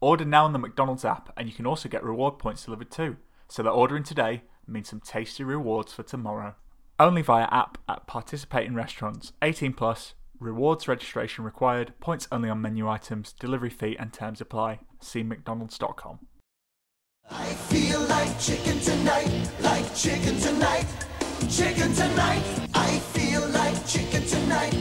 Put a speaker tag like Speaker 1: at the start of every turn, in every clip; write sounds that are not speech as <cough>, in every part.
Speaker 1: Order now on the McDonald's app, and you can also get reward points delivered too. So that ordering today means some tasty rewards for tomorrow. Only via app at participating restaurants. 18 plus. Rewards registration required. Points only on menu items. Delivery fee and terms apply. See McDonald's.com.
Speaker 2: I feel like chicken tonight, like chicken tonight, chicken tonight. I feel like chicken tonight,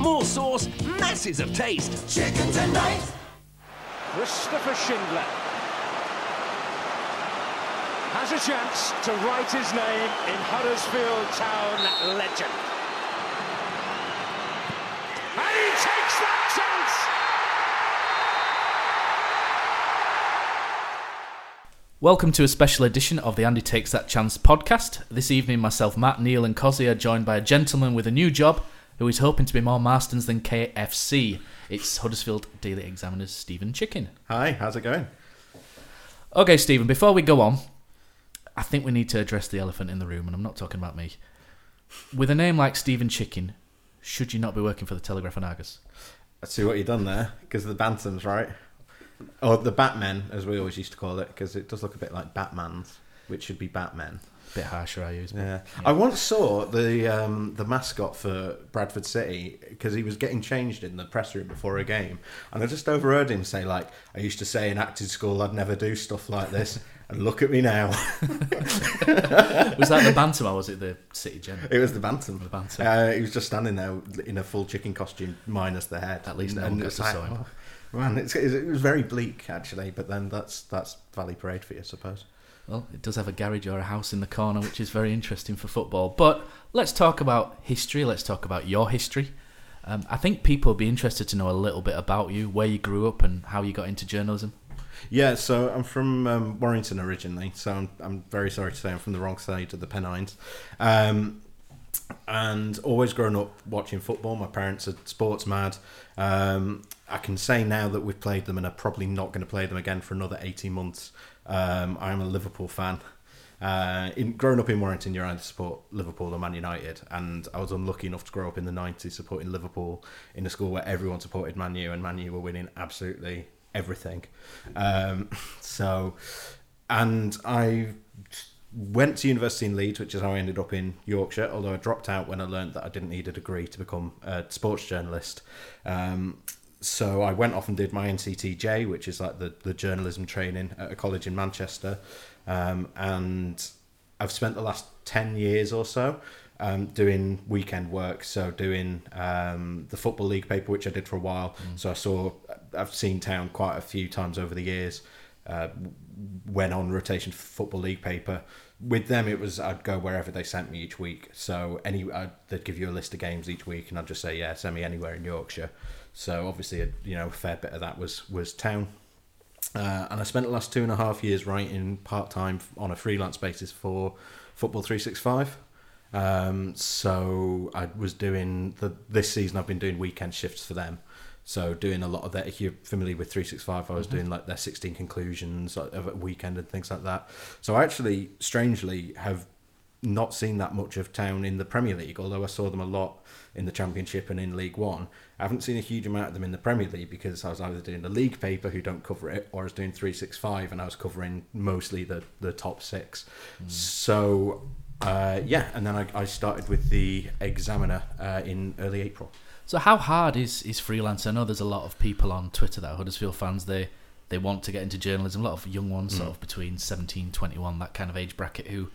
Speaker 3: More sauce, masses of taste.
Speaker 2: chicken tonight.
Speaker 4: Christopher Schindler has a chance to write his name in Huddersfield Town legend. And he takes that chance!
Speaker 5: Welcome to a special edition of the And He Takes That Chance podcast. This evening, myself, Matt, Neil, and Cozzy are joined by a gentleman with a new job who is hoping to be more Marstons than KFC. It's Huddersfield Daily Examiner's Stephen Chicken.
Speaker 6: Hi, how's it going?
Speaker 5: Okay, Stephen, before we go on, I think we need to address the elephant in the room, and I'm not talking about me. With a name like Stephen Chicken, should you not be working for the Telegraph and Argus?
Speaker 6: I see what you've done there because of the Bantams, right? Or the Batmen, as we always used to call it, because it does look a bit like Batman's, which should be Batmen.
Speaker 5: Bit harsher, I use. but-
Speaker 6: Yeah. I once saw the um, the mascot for Bradford City because he was getting changed in the press room before a game, and I just overheard him say like, "I used to say in acting school I'd never do stuff like this, and look at me now." <laughs>
Speaker 5: Was that the Bantam or was it the City Gent?
Speaker 6: it was the Bantam.
Speaker 5: The Bantam.
Speaker 6: Uh, he was just standing there in a full chicken costume minus the head.
Speaker 5: At least no one got to
Speaker 6: like,
Speaker 5: him.
Speaker 6: oh, Man, it's, it was very bleak actually, but then that's that's Valley Parade for you, I suppose.
Speaker 5: Well, it does have a garage or a house in the corner, which is very interesting for football. But let's talk about history. Let's talk about your history. Um, I think people would be interested to know a little bit about you, where you grew up, and how you got into journalism.
Speaker 6: Yeah, so I'm from um, Warrington originally, so I'm, I'm very sorry to say I'm from the wrong side of the Pennines. Um, and always grown up watching football. My parents are sports mad. Um, I can say now that we've played them and are probably not going to play them again for another 18 months. Um, I'm a Liverpool fan. Uh, in growing up in Warrington, you're either support Liverpool or Man United, and I was unlucky enough to grow up in the '90s supporting Liverpool in a school where everyone supported Man U, and Man U were winning absolutely everything. Um, <laughs> so, and I went to university in Leeds, which is how I ended up in Yorkshire. Although I dropped out when I learned that I didn't need a degree to become a sports journalist. Um, so I went off and did my NCTJ, which is like the, the journalism training at a college in Manchester. Um, and I've spent the last 10 years or so um, doing weekend work. So doing um, the Football League paper, which I did for a while. So I saw, I've seen Town quite a few times over the years. Uh, went on rotation for Football League paper. With them, it was I'd go wherever they sent me each week. So any I'd, they'd give you a list of games each week, and I'd just say, yeah, send me anywhere in Yorkshire. So obviously, a, you know, a fair bit of that was was town. Uh, and I spent the last two and a half years writing part time on a freelance basis for Football Three Six Five. Um, so I was doing the this season. I've been doing weekend shifts for them. So doing a lot of that. If you're familiar with Three Six Five, I was doing like their sixteen conclusions of a weekend and things like that. So I actually, strangely, have not seen that much of Town in the Premier League, although I saw them a lot in the Championship and in League One. I haven't seen a huge amount of them in the Premier League because I was either doing the league paper who don't cover it, or I was doing 365 and I was covering mostly the, the top six. So, uh, yeah, and then I, I started with the Examiner uh, in early April.
Speaker 5: So how hard is is freelance? I know there's a lot of people on Twitter that are Huddersfield fans. They they want to get into journalism. A lot of young ones, sort
Speaker 6: Mm.
Speaker 5: of between 17, 21, that kind of age bracket, who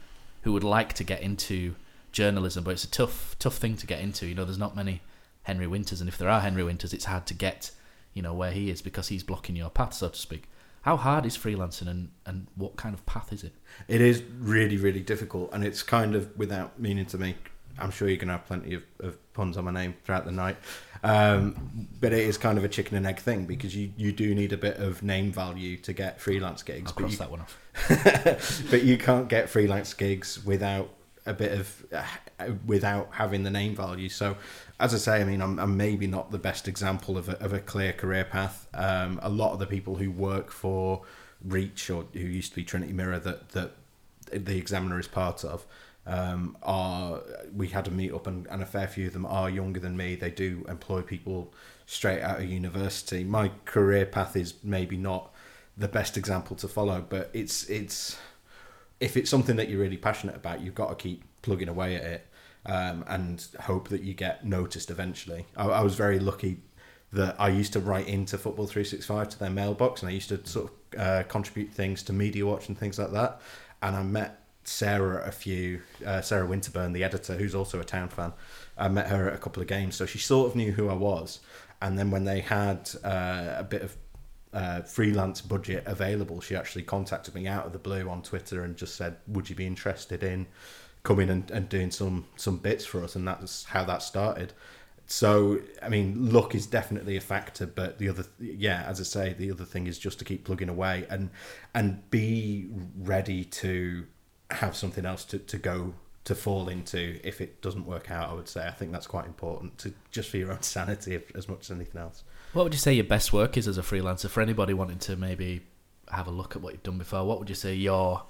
Speaker 5: who would like to get into journalism, but it's a tough tough thing to get into. You know, there's not many Henry Winters, and if there are Henry Winters, it's hard to get you know where he is because he's blocking your path, so to speak. How hard is freelancing, and and what kind of path is it?
Speaker 6: It is really, really difficult, and it's kind of without meaning to make. I'm sure you're going to have plenty of, of puns on my name throughout the night, um, but it is kind of a chicken and egg thing because you, you do need a bit of name value to get freelance gigs.
Speaker 5: I'll
Speaker 6: but
Speaker 5: cross
Speaker 6: you-
Speaker 5: that one off. <laughs>
Speaker 6: but you can't get freelance gigs without a bit of uh, without having the name value. So, as I say, I mean, I'm, I'm maybe not the best example of a, of a clear career path. Um, a lot of the people who work for Reach or who used to be Trinity Mirror that that the Examiner is part of. Um, are we had a meet up and, and a fair few of them are younger than me. They do employ people straight out of university. My career path is maybe not the best example to follow, but it's it's if it's something that you're really passionate about, you've got to keep plugging away at it um, and hope that you get noticed eventually. I, I was very lucky that I used to write into Football 365 to their mailbox and I used to sort of uh, contribute things to Media Watch and things like that. And I met Sarah a few, uh, Sarah Winterburn, the editor, who's also a town fan. I met her at a couple of games, so she sort of knew who I was. And then when they had uh, a bit of uh, freelance budget available, she actually contacted me out of the blue on Twitter and just said, "Would you be interested in coming and, and doing some some bits for us?" And that's how that started. So, I mean, luck is definitely a factor, but the other, yeah, as I say, the other thing is just to keep plugging away and and be ready to have something else to, to go to fall into if it doesn't work out. I would say I think that's quite important to just for your own <laughs> sanity if, as much as anything else.
Speaker 5: What would you say your best work is as a freelancer for anybody wanting to maybe have a look at what you've done before? What would you say your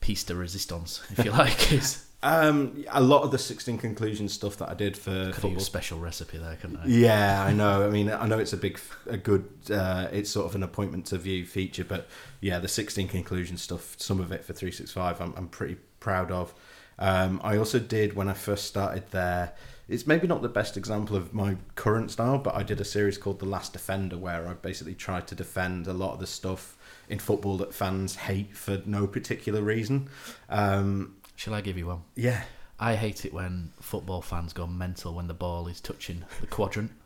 Speaker 5: piece de resistance, if you <laughs> like, is?
Speaker 6: Um, a lot of the 16 conclusion stuff that I did for
Speaker 5: Could
Speaker 6: football.
Speaker 5: used a special recipe there, couldn't I?
Speaker 6: Yeah, I know. I mean, I know it's a big, a good, uh, it's sort of an appointment to view feature, but yeah, the 16 conclusion stuff, some of it for 365, I'm, I'm pretty proud of. Um, I also did when I first started there. It's maybe not the best example of my current style, but I did a series called The Last Defender where I basically tried to defend a lot of the stuff in football that fans hate for no particular reason. Um,
Speaker 5: Shall I give you one?
Speaker 6: yeah.
Speaker 5: I hate it when football fans go mental when the ball is touching the quadrant. <laughs>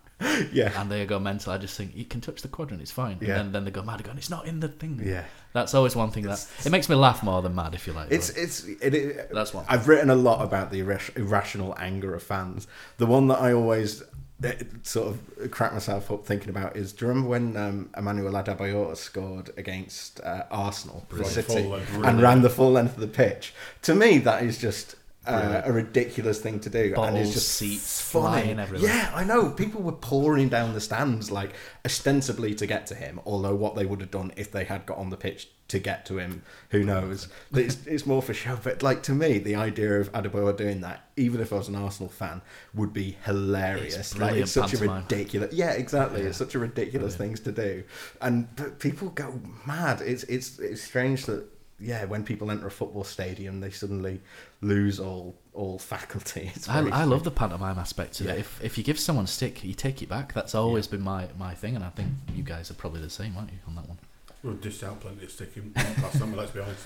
Speaker 6: Yeah.
Speaker 5: And they go mental. I just think you can touch the quadrant, it's fine.
Speaker 6: Yeah.
Speaker 5: And then, then they go mad again. It's not in the thing.
Speaker 6: Yeah.
Speaker 5: That's always one thing that it makes me laugh more than mad, if you like.
Speaker 6: It's
Speaker 5: but-
Speaker 6: it's it, it,
Speaker 5: That's one.
Speaker 6: I've written a lot about the irrational anger of fans. The one that I always sort of crack myself up thinking about is: Do you remember when um, Emmanuel Adebayor scored against uh, Arsenal for City and ran the full length of the pitch? To me, that is just. Uh, a ridiculous thing to do, and
Speaker 5: Balls,
Speaker 6: it's just
Speaker 5: seats
Speaker 6: funny.
Speaker 5: flying everywhere.
Speaker 6: Yeah, I know. People were pouring down the stands, like ostensibly to get to him. Although what they would have done if they had got on the pitch to get to him, who knows? <laughs> It's, it's more for show. But like to me, the idea of Adebayor doing that, even if I was an Arsenal fan, would be hilarious.
Speaker 5: It's
Speaker 6: like it's such a ridiculous. Yeah, exactly.
Speaker 5: Yeah.
Speaker 6: It's such a ridiculous things to do, and but people go mad. It's it's it's strange that. Yeah, when people enter a football stadium, they suddenly lose all all faculty. <laughs>
Speaker 5: I, I love the pantomime aspect to
Speaker 6: Yeah.
Speaker 5: it. If if you give someone a stick, you take it back. That's always been my, my thing, and I think you guys are probably the same, aren't you, on that one?
Speaker 7: We've dished out plenty of sticking last summer. Let's be honest.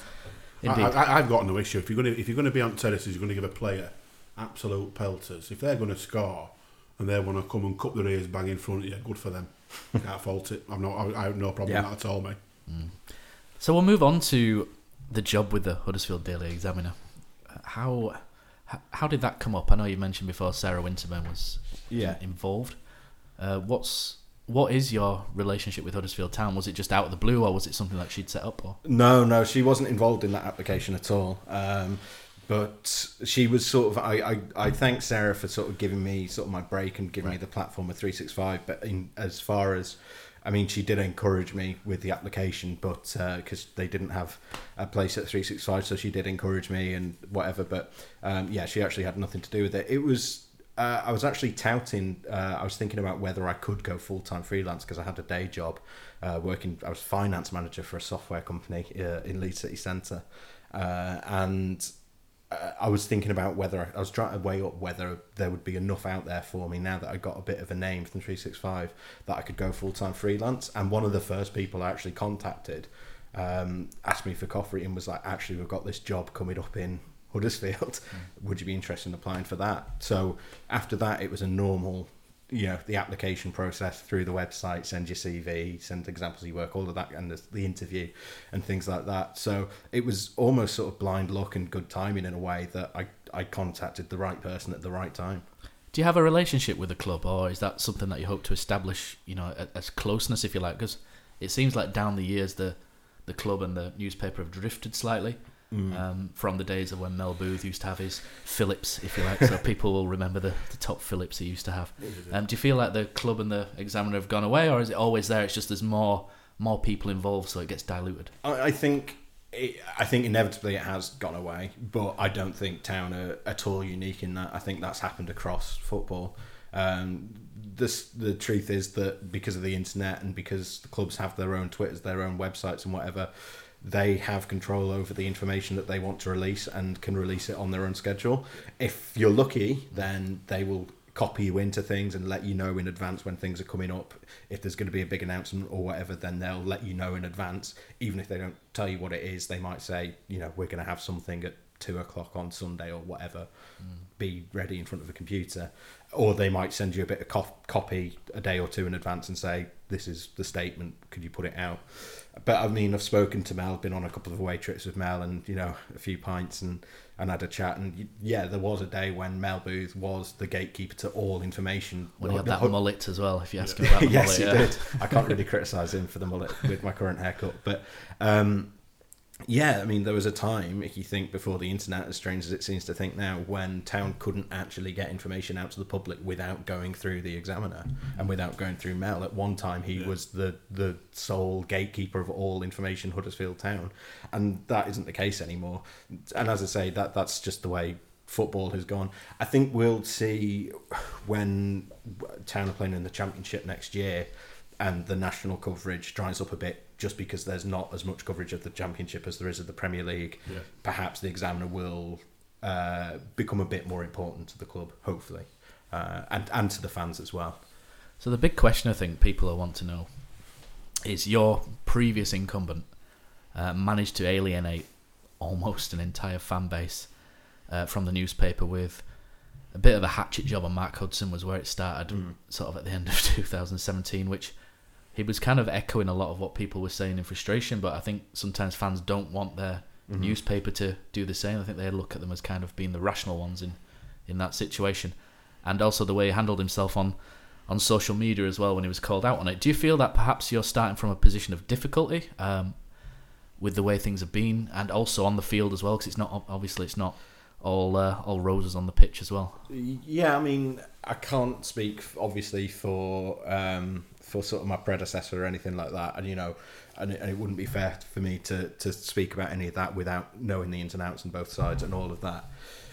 Speaker 7: I,
Speaker 5: Indeed.
Speaker 7: I, I've got no issue if you're going to if you're going to be on terraces, you're going to give a player absolute pelters. If they're going to score and they want to come and cut their ears bang in front of you, good for them. <laughs> Can't fault it. I've no I, I have no problem
Speaker 6: Yeah.
Speaker 7: with that at all, mate. Mm.
Speaker 5: So we'll move on to the job with the Huddersfield Daily Examiner. How how did that come up? I know you mentioned before Sarah Winterburn was
Speaker 6: Yeah.
Speaker 5: involved. Uh, what's what is your relationship with Huddersfield Town? Was it just out of the blue, or was it something that she'd set up? Or
Speaker 6: No, no, she wasn't involved in that application at all. Um, but she was sort of. I, I, I thank Sarah for sort of giving me sort of my break and giving me the platform of three six five. But in as far as, I mean, she did encourage me with the application, but because they didn't have a place at three six five, so she did encourage me and whatever. But um, yeah, she actually had nothing to do with it. It was. Uh, I was actually touting. Uh, I was thinking about whether I could go full time freelance because I had a day job uh, working. I was finance manager for a software company uh, in Leeds City Centre, uh, and uh, I was thinking about whether I was trying to weigh up whether there would be enough out there for me now that I got a bit of a name from 365 that I could go full time freelance. And one of the first people I actually contacted um, asked me for coffee and was like, actually, we've got this job coming up in Huddersfield. Would you be interested in applying for that? So after that, it was a normal, you know, the application process through the website, send your CV, send examples of your work, all of that, and the, the interview and things like that. So it was almost sort of blind luck and good timing in a way that I, I contacted the right person at the right time.
Speaker 5: Do you have a relationship with the club, or is that something that you hope to establish? You know, as closeness, if you like, because it seems like down the years the the club and the newspaper have drifted slightly
Speaker 6: Mm.
Speaker 5: um, from the days of when Mel Booth used to have his Phillips, if you like. So people will remember the, the top Phillips he used to have. Um, do you feel like the club and the Examiner have gone away, or is it always there? It's just there's more more people involved, so it gets diluted.
Speaker 6: I, I think it, I think inevitably it has gone away, but I don't think Town are at all unique in that. I think that's happened across football. Um, this the truth is that because of the internet and because the clubs have their own Twitters, their own websites, and whatever, they have control over the information that they want to release and can release it on their own schedule. If you're lucky, then they will copy you into things and let you know in advance when things are coming up. If there's going to be a big announcement or whatever, then they'll let you know in advance. Even if they don't tell you what it is, they might say, you know, we're going to have something at two o'clock on Sunday or whatever. Mm. Be ready in front of a computer, or they might send you a bit of cop- copy a day or two in advance and say, "This is the statement. Could you put it out?" But I mean, I've spoken to Mel, been on a couple of away trips with Mel, and you know, a few pints and and had a chat. And yeah, there was a day when Mel Booth was the gatekeeper to all information.
Speaker 5: When he had that mullet as well, if you ask him <laughs> about the
Speaker 6: yes,
Speaker 5: mullet.
Speaker 6: he
Speaker 5: yeah.
Speaker 6: did. I can't really <laughs> criticise him for the mullet with my current haircut, but um, yeah, I mean, there was a time, if you think before the internet, as strange as it seems to think now, when Town couldn't actually get information out to the public without going through the Examiner and without going through Mel. At one time, he was the the sole gatekeeper of all information Huddersfield Town, and that isn't the case anymore. And as I say, that that's just the way football has gone. I think we'll see when Town are playing in the Championship next year and the national coverage dries up a bit just because there's not as much coverage of the Championship as there is of the Premier League.
Speaker 7: Yeah.
Speaker 6: Perhaps the Examiner will uh, become a bit more important to the club, hopefully, uh, and, and to the fans as well.
Speaker 5: So the big question I think people will want to know is your previous incumbent uh, managed to alienate almost an entire fan base uh, from the newspaper with a bit of a hatchet job on Mark Hudson was where it started, sort of at the end of <laughs> 2017, which he was kind of echoing a lot of what people were saying in frustration. But I think sometimes fans don't want their
Speaker 6: Mhm.
Speaker 5: newspaper to do the same. I think they look at them as kind of being the rational ones in in that situation, and also the way he handled himself on on social media as well when he was called out on it. Do you feel that perhaps you're starting from a position of difficulty um, with the way things have been, and also on the field as well? Because it's not obviously it's not all uh, all roses on the pitch as well.
Speaker 6: Yeah, I mean, I can't speak obviously for um, for sort of my predecessor or anything like that, and you know, and it, and it wouldn't be fair for me to to speak about any of that without knowing the ins and outs on both sides and all of that.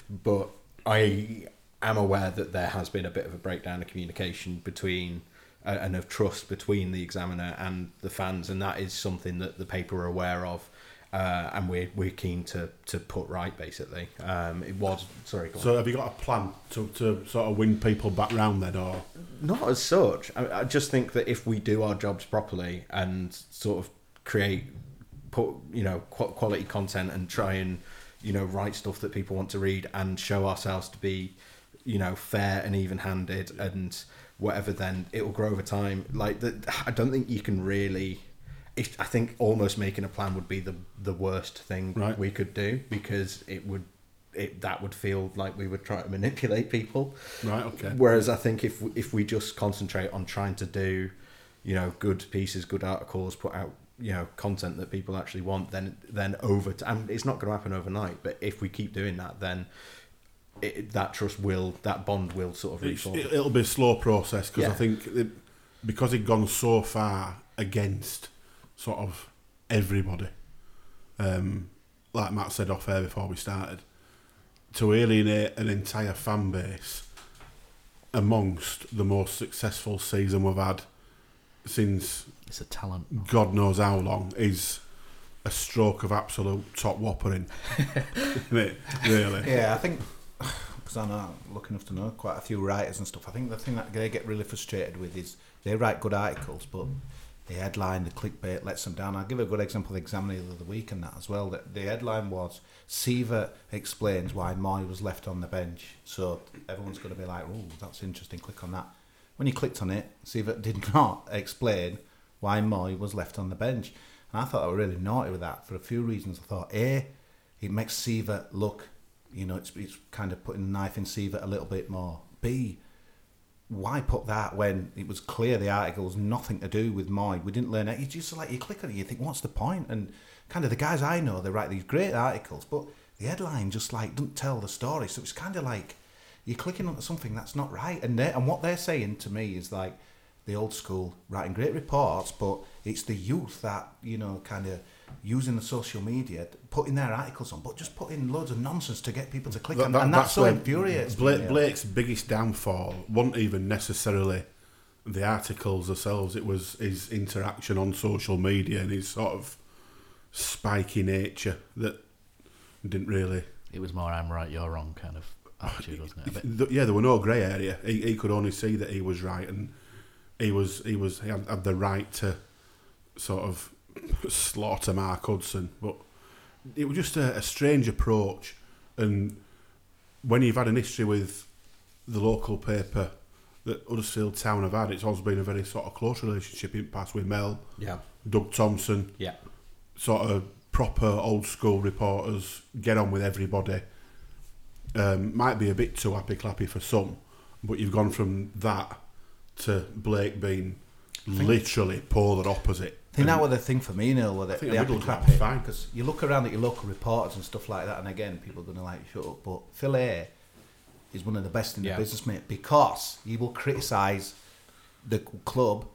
Speaker 6: But I am aware that there has been a bit of a breakdown of communication between uh, and of trust between the examiner and the fans, and that is something that the paper are aware of. Uh, and we're we're keen to, to put right basically. Um, it was sorry.
Speaker 7: So have you got a plan to, to sort of win people back round then, or
Speaker 6: Not as such. I, I just think that if we do our jobs properly and sort of create, put you know qu- quality content and try and you know write stuff that people want to read and show ourselves to be, you know, fair and even-handed and whatever, then it will grow over time. Like that, I don't think you can really. If, I think almost making a plan would be the the worst thing
Speaker 7: Right.
Speaker 6: we could do because it would it that would feel like we would try to manipulate people.
Speaker 7: Right, okay.
Speaker 6: Whereas I think if if we just concentrate on trying to do, you know, good pieces, good articles, put out you know content that people actually want, then then over and it's not going to happen overnight. But if we keep doing that, then it, that trust will that bond will sort of reform.
Speaker 7: it, it'll be a slow process because I think it, because he'd gone so far against sort of everybody, um, like Matt said off air before we started, to alienate an entire fan base amongst the most successful season we've had since
Speaker 5: It's a talent.
Speaker 7: God knows how long is a stroke of absolute top whoppering. <laughs> Isn't? Really?
Speaker 8: Yeah, I think <sighs> because I know I'm lucky enough to know quite a few writers and stuff. I think the thing that they get really frustrated with is they write good articles, but the headline, the clickbait, lets them down. I'll give a good example the Examiner the week and that as well. That the headline was Siewert explains why Mooy was left on the bench. So everyone's going to be like, "Oh, that's interesting." Click on that. When you clicked on it, Siewert <laughs> did not explain why Moy was left on the bench. And I thought I was really naughty with that for a few reasons. I thought, A, it makes Siewert look, you know, it's, it's kind of putting the knife in Siewert a little bit more. B, why put that when it was clear the article was nothing to do with mine? We didn't learn it. You just like, you click on it, you think, what's the point? And kind of the guys I know, they write these great articles, but the headline just like doesn't tell the story. So it's kind of like you're clicking onto something that's not right. And they and what they're saying to me is like the old school writing great reports, but it's the youth that you know kind of using the social media, putting their articles on, but just putting loads of nonsense to get people to click on, and that's, so
Speaker 7: where
Speaker 8: infuriates
Speaker 7: Blake,
Speaker 8: me.
Speaker 7: Blake's biggest downfall wasn't even necessarily the articles themselves. It was his interaction on social media and his sort of spiky nature that didn't really.
Speaker 5: It was more I'm right, you're wrong kind of attitude, <laughs> wasn't it? A
Speaker 7: yeah, there were no grey area. He, he could only see that he was right, and he was he was he had, had the right to sort of slaughter Mark Hudson. But it was just a, a strange approach, and when you've had an history with the local paper that Huddersfield Town have had, it's always been a very sort of close relationship in the past with Mel,
Speaker 6: Yeah.
Speaker 7: Doug Thompson,
Speaker 6: Yeah.
Speaker 7: sort of proper old school reporters, get on with everybody. Um, might be a bit too happy clappy for some, but you've gone from that to Blake being literally polar opposite.
Speaker 8: I think that was the thing for me, Neil, with
Speaker 7: I
Speaker 8: it.
Speaker 7: think
Speaker 8: the
Speaker 7: the
Speaker 8: happy
Speaker 7: middle ground
Speaker 8: clappy.
Speaker 7: is fine.
Speaker 8: Because you look around at your local reporters and stuff like that, and again, people are going to like shut up. But Phil Hay is one of the best in
Speaker 6: Yeah.
Speaker 8: the business, mate, because he will criticise the club.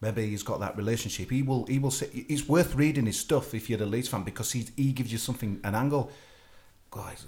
Speaker 8: Maybe he's got that relationship. He will. He will say it's worth reading his stuff if you're the Leeds fan because he he gives you something an angle. Guys,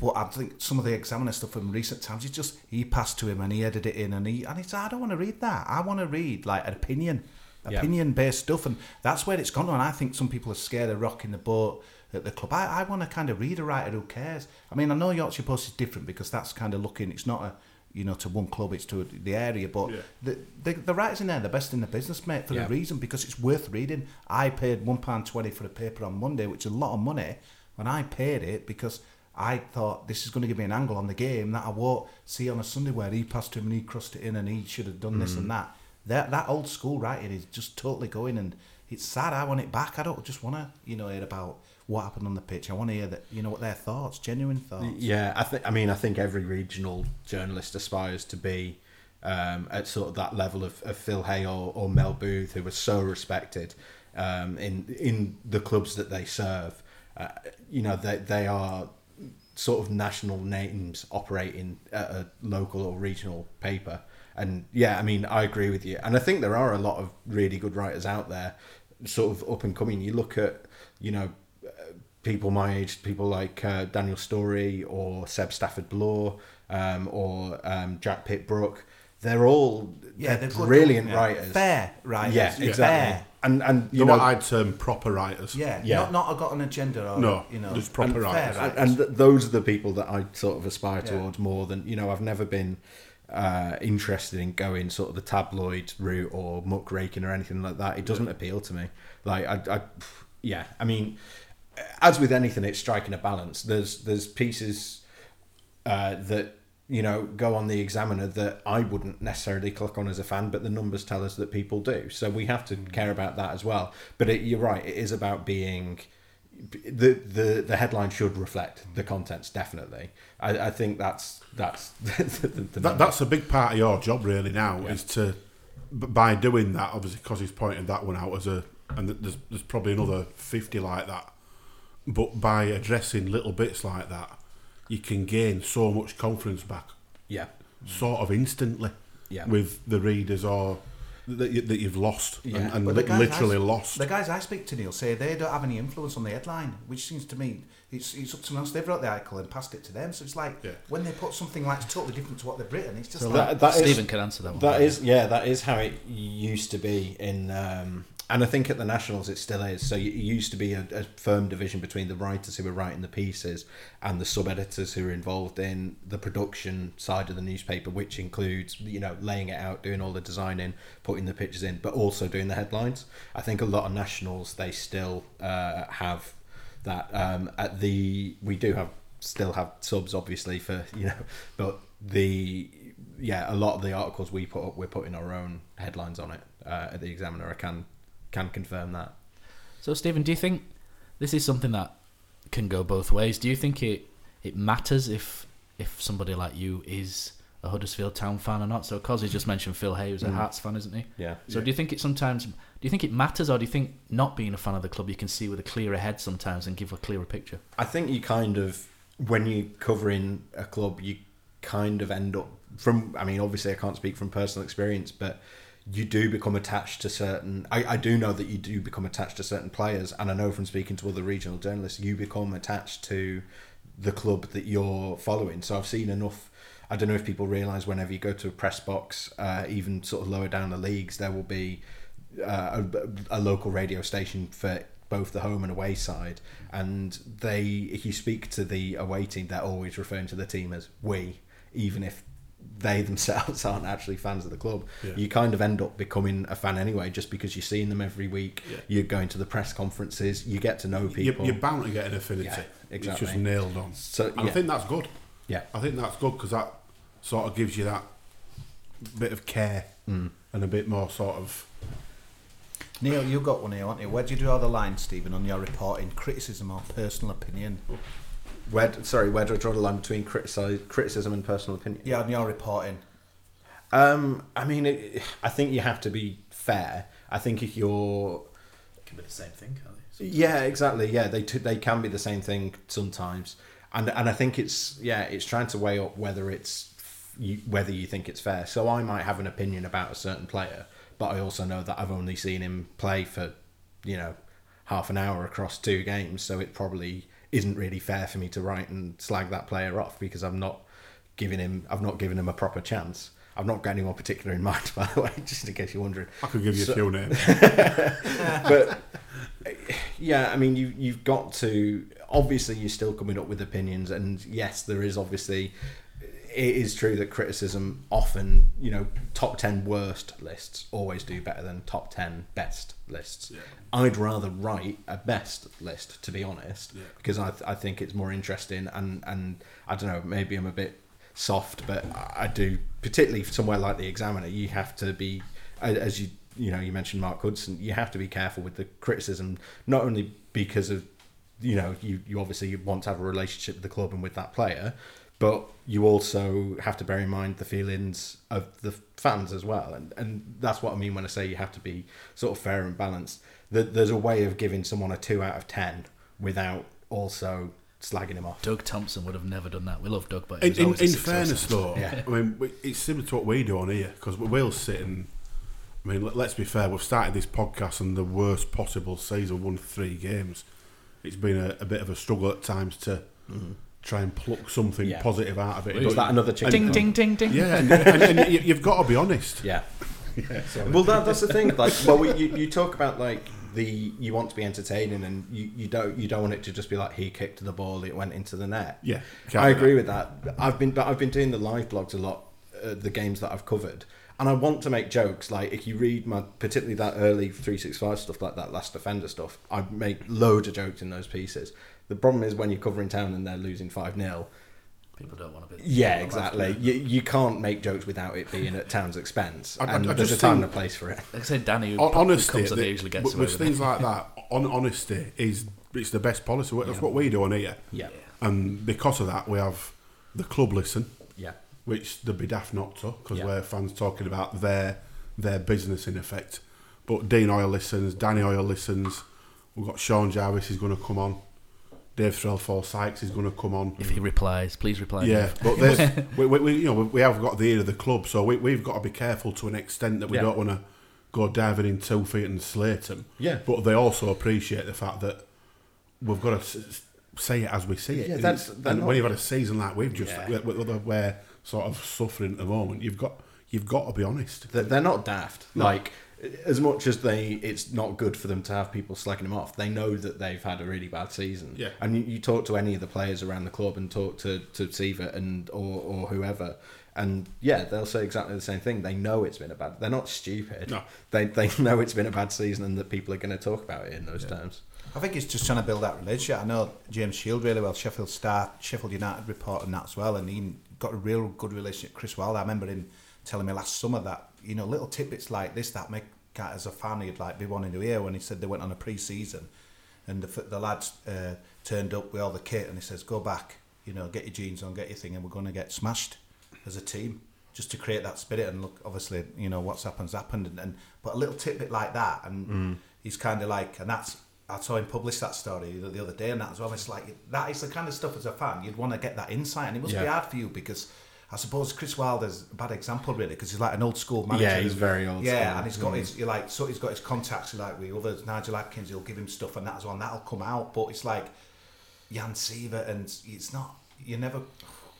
Speaker 8: what I think some of the Examiner stuff from recent times, he just he passed to him and he edited it in and he and he said, I don't want to read that. I want to read like an opinion, opinion based stuff, and that's where it's gone. And I think some people are scared of rocking the boat at the club. I, I want to kind of read a writer who cares. I mean, I know Yorkshire Post is different because that's kind of looking. It's not a you know to one club. It's to the area, but
Speaker 7: Yeah.
Speaker 8: the, the the writers in there, the best in the business, mate, for
Speaker 6: Yeah.
Speaker 8: a reason because it's worth reading. I paid one pound twenty for a paper on Monday, which is a lot of money. When I paid it because I thought this is going to give me an angle on the game that I won't see on a Sunday where he passed him and he crossed it in and he should have done this and that. That that old school writing is just totally going and it's sad. I want it back. I don't just want to you know hear about what happened on the pitch. I want to hear that you know what their thoughts, genuine thoughts.
Speaker 6: Yeah, I think. I mean, I think every regional journalist aspires to be um, at sort of that level of, of Phil Hay or, or Mel Booth, who are so respected um, in in the clubs that they serve. Uh, you know, they they are sort of national names operating at a local or regional paper. And yeah, I mean, I agree with you. And I think there are a lot of really good writers out there, sort of up and coming. You look at, you know, people my age, people like uh, Daniel Storey or Seb Stafford Bloor um, or um, Jack Pittbrook. They're all
Speaker 8: Yeah,
Speaker 6: they're
Speaker 8: they're good,
Speaker 6: brilliant
Speaker 8: yeah.
Speaker 6: writers.
Speaker 8: Fair writers.
Speaker 6: Yeah,
Speaker 8: Yeah.
Speaker 6: exactly.
Speaker 8: Fair.
Speaker 6: And and you
Speaker 7: You
Speaker 6: know,
Speaker 7: know, I'd term proper writers.
Speaker 8: Yeah,
Speaker 6: Yeah.
Speaker 8: not not I got an agenda or
Speaker 7: No,
Speaker 8: you know
Speaker 7: just proper
Speaker 8: and
Speaker 7: writers.
Speaker 8: fair
Speaker 6: and, and those are the people that I sort of aspire
Speaker 8: Yeah.
Speaker 6: towards more than you know. I've never been uh, interested in going sort of the tabloid route or muckraking or anything like that. It doesn't appeal to me. Like I, I, yeah. I mean, as with anything, it's striking a balance. There's there's pieces uh, that you know go on the examiner that I wouldn't necessarily click on as a fan, but the numbers tell us that people do. So we have to care about that as well. But it, you're right; it is about being the the the headline should reflect the contents. Definitely, I, I think that's that's <laughs> the, the, the
Speaker 7: That, that's a big part of your job, really. Now is to by doing that. Obviously, because he's pointed that one out as a, and there's there's probably another fifty like that. But by addressing little bits like that, you can gain so much confidence back,
Speaker 6: yeah
Speaker 7: sort of instantly,
Speaker 6: Yeah.
Speaker 7: with the readers or that, you, that you've lost
Speaker 6: Yeah.
Speaker 7: and, and li- literally
Speaker 8: I,
Speaker 7: lost.
Speaker 8: The guys I speak to, Neil, say they don't have any influence on the headline, which seems to me it's, it's up to someone else. They've wrote the article and passed it to them. So it's like
Speaker 7: Yeah.
Speaker 8: when they put something like totally different to what they've written, it's just
Speaker 6: So
Speaker 8: like
Speaker 6: that, that is-
Speaker 5: Stephen can answer that one.
Speaker 6: That is, yeah, that is how it used to be in um, and I think at the Nationals it still is. So it used to be a, a firm division between the writers who were writing the pieces and the sub editors who were involved in the production side of the newspaper, which includes you know laying it out, doing all the designing, putting the pictures in, but also doing the headlines. I think a lot of Nationals they still uh, have that. Um, at the we do have still have subs obviously for <laughs> you know, but the yeah a lot of the articles we put up we're putting our own headlines on it uh, at the Examiner. I can can confirm that.
Speaker 5: So, Stephen, do you think this is something that can go both ways? Do you think it it matters if if somebody like you is a Huddersfield Town fan or not? So, Cosy just mentioned Phil Hay, who's a
Speaker 6: Mm.
Speaker 5: Hearts fan, isn't he?
Speaker 6: Yeah.
Speaker 5: So,
Speaker 6: Yeah.
Speaker 5: do you think it sometimes? Do you think it matters, or do you think not being a fan of the club, you can see with a clearer head sometimes and give a clearer picture?
Speaker 6: I think you kind of when you're covering a club, you kind of end up from. I mean, obviously, I can't speak from personal experience, but you do become attached to certain. I, I do know that you do become attached to certain players, and I know from speaking to other regional journalists, you become attached to the club that you're following. So I've seen enough. I don't know if people realise whenever you go to a press box, uh, even sort of lower down the leagues, there will be uh, a, a local radio station for both the home and away side, and they, if you speak to the away team, they're always referring to the team as we, even if they themselves <laughs> aren't actually fans of the club.
Speaker 7: Yeah.
Speaker 6: You kind of end up becoming a fan anyway, just because you're seeing them every week.
Speaker 7: Yeah.
Speaker 6: You're going to the press conferences. You get to know
Speaker 7: You're,
Speaker 6: people.
Speaker 7: you're bound to get an affinity.
Speaker 6: Yeah,
Speaker 7: It's
Speaker 6: exactly.
Speaker 7: just nailed on.
Speaker 6: So,
Speaker 7: and I think that's good.
Speaker 6: Yeah.
Speaker 7: I think that's good because that sort of gives you that bit of care
Speaker 6: Mm.
Speaker 7: and a bit more sort of.
Speaker 8: Neil, you got one here, haven't you? Where do you draw the line, Stephen, on your reporting? Criticism or personal opinion?
Speaker 6: Where, sorry, where do I draw the line between criticize, criticism and personal opinion?
Speaker 8: Yeah, on your reporting.
Speaker 6: Um, I mean, it, I think you have to be fair. I think if you're
Speaker 5: It can be the same thing, can't they?
Speaker 6: Yeah, exactly. Yeah, they t- they can be the same thing sometimes, and and I think it's yeah, it's trying to weigh up whether it's you, whether you think it's fair. So I might have an opinion about a certain player, but I also know that I've only seen him play for you know half an hour across two games, so it probably isn't really fair for me to write and slag that player off because I'm not giving him I've not given him a proper chance. I've not got anyone particular in <laughs> mind, by the way, just in case you're wondering.
Speaker 7: I could give you
Speaker 6: So-
Speaker 7: a few names.
Speaker 6: but yeah, I mean, you you've got to. Obviously, you're still coming up with opinions, and yes, there is obviously. It is true that criticism often, you know, top ten worst lists always do better than top ten best lists. I'd rather write a best list, to be honest, because I, I think it's more interesting, and and I don't know, maybe I'm a bit soft, but I I do, particularly somewhere like the Examiner, you have to be, as you you know, you mentioned Mark Hudson, you have to be careful with the criticism, not only because of, you know, you, you obviously want to have a relationship with the club and with that player, but you also have to bear in mind the feelings of the fans as well. And, and that's what I mean when I say you have to be sort of fair and balanced. That There's a way of giving someone a 2 out of 10 without also slagging him off.
Speaker 5: Doug Thompson would have never done that. We love Doug, but
Speaker 7: In,
Speaker 5: he
Speaker 7: in, in fairness, though,
Speaker 6: Yeah.
Speaker 7: I mean, it's similar to what we do on here because we'll sit and. I mean, let- let's be fair. We've started this podcast on the worst possible season, won three games. It's been a, a bit of a struggle at times to mm-hmm. Try and pluck something
Speaker 6: Yeah.
Speaker 7: positive out of it.
Speaker 6: Was that another chicken?
Speaker 5: Ding, ding, ding, ding.
Speaker 7: Yeah, and, and, and you- you've got to be honest.
Speaker 6: Yeah. <laughs>
Speaker 7: Yeah.
Speaker 6: Well, that, that's the thing. Like, well, we, you, you talk about like the you want to be entertaining, and you, you don't you don't want it to just be like he kicked the ball, it went into the net.
Speaker 7: Yeah,
Speaker 6: I
Speaker 7: can't do
Speaker 6: agree
Speaker 7: that.
Speaker 6: with that. I've been but I've been doing the live blogs a lot, uh, the games that I've covered, and I want to make jokes. Like if you read my particularly that early three six five stuff, like that last defender stuff, I make loads of jokes in those pieces. The problem is when you're covering town and they're losing five 0
Speaker 5: People don't want to be.
Speaker 6: yeah, exactly. You, you can't make jokes without it being at town's expense,
Speaker 7: I- I-
Speaker 6: and
Speaker 7: I
Speaker 6: there's a
Speaker 7: just
Speaker 6: time and a place for it.
Speaker 5: Like I said, Danny, who,
Speaker 7: Hon-
Speaker 5: who
Speaker 7: honesty,
Speaker 5: comes on
Speaker 7: the-
Speaker 5: here usually gets
Speaker 7: with,
Speaker 5: away
Speaker 7: with
Speaker 5: with
Speaker 7: things
Speaker 5: it.
Speaker 7: like that. On honesty is it's the best policy. That's what we do on here.
Speaker 6: Yeah.
Speaker 7: And because of that, we have the club listen.
Speaker 6: Yeah.
Speaker 7: Which they'd be daft not to, because
Speaker 6: Yeah.
Speaker 7: we're fans talking about their their business in effect. But Dean Hoyle listens, Danny Oil listens. We've got Sean Jarvis is going to come on. Dave Threlfall Sykes is going to come on.
Speaker 5: If he replies, please reply.
Speaker 7: Yeah,
Speaker 5: Dave.
Speaker 7: but there's, <laughs> we, we, we, you know, we have got the ear of the club, so we, we've got to be careful to an extent that we
Speaker 6: Yeah.
Speaker 7: don't want to go diving in two feet and slate them.
Speaker 6: Yeah.
Speaker 7: but they also appreciate the fact that we've got to s- s- say it as we see it.
Speaker 6: Yeah, that's-
Speaker 7: and
Speaker 6: not-
Speaker 7: when you've had a season like we've just
Speaker 6: Yeah.
Speaker 7: where, where we're sort of suffering at the moment, you've got you've got to be honest.
Speaker 6: They're, they're not daft.
Speaker 7: No.
Speaker 6: Like as much as they, it's not good for them to have people slagging them off. They know that they've had a really bad season.
Speaker 7: Yeah.
Speaker 6: And you, you talk to any of the players around the club and talk to to Siewert and or or whoever. And yeah, they'll say exactly the same thing. They know it's been a bad. They're not stupid.
Speaker 7: No.
Speaker 6: They they <laughs> know it's been a bad season and that people are going to talk about it in those terms.
Speaker 8: I think it's just trying to build that relationship. I know James Shield really well, Sheffield Star, Sheffield United report and that as well, and he got a real good relationship with Chris Wilder. I remember him telling me last summer that you know little tidbits like this that make as a fan he'd like be wanting to hear when he said they went on a pre-season and the, the lads uh, turned up with all the kit and he says go back, you know, get your jeans on, get your thing, and we're going to get smashed as a team. Just to create that spirit and look, obviously, you know what's happened's happened, and, and but a little tidbit like that, and he's kind of like, and that's I saw him publish that story the the other day and that as well. It's like that is the kind of stuff as a fan you'd want to get that insight, and it must be hard for you because I suppose Chris Wilder's a bad example really because he's like an old school manager.
Speaker 6: Yeah, he's very old
Speaker 8: Yeah,
Speaker 6: school.
Speaker 8: and he's got
Speaker 6: Mm.
Speaker 8: his you like so he's got his contacts like with others. Nigel Adkins, he'll give him stuff and that as well, and that'll come out. But it's like Jan Siewert, and it's not. You never.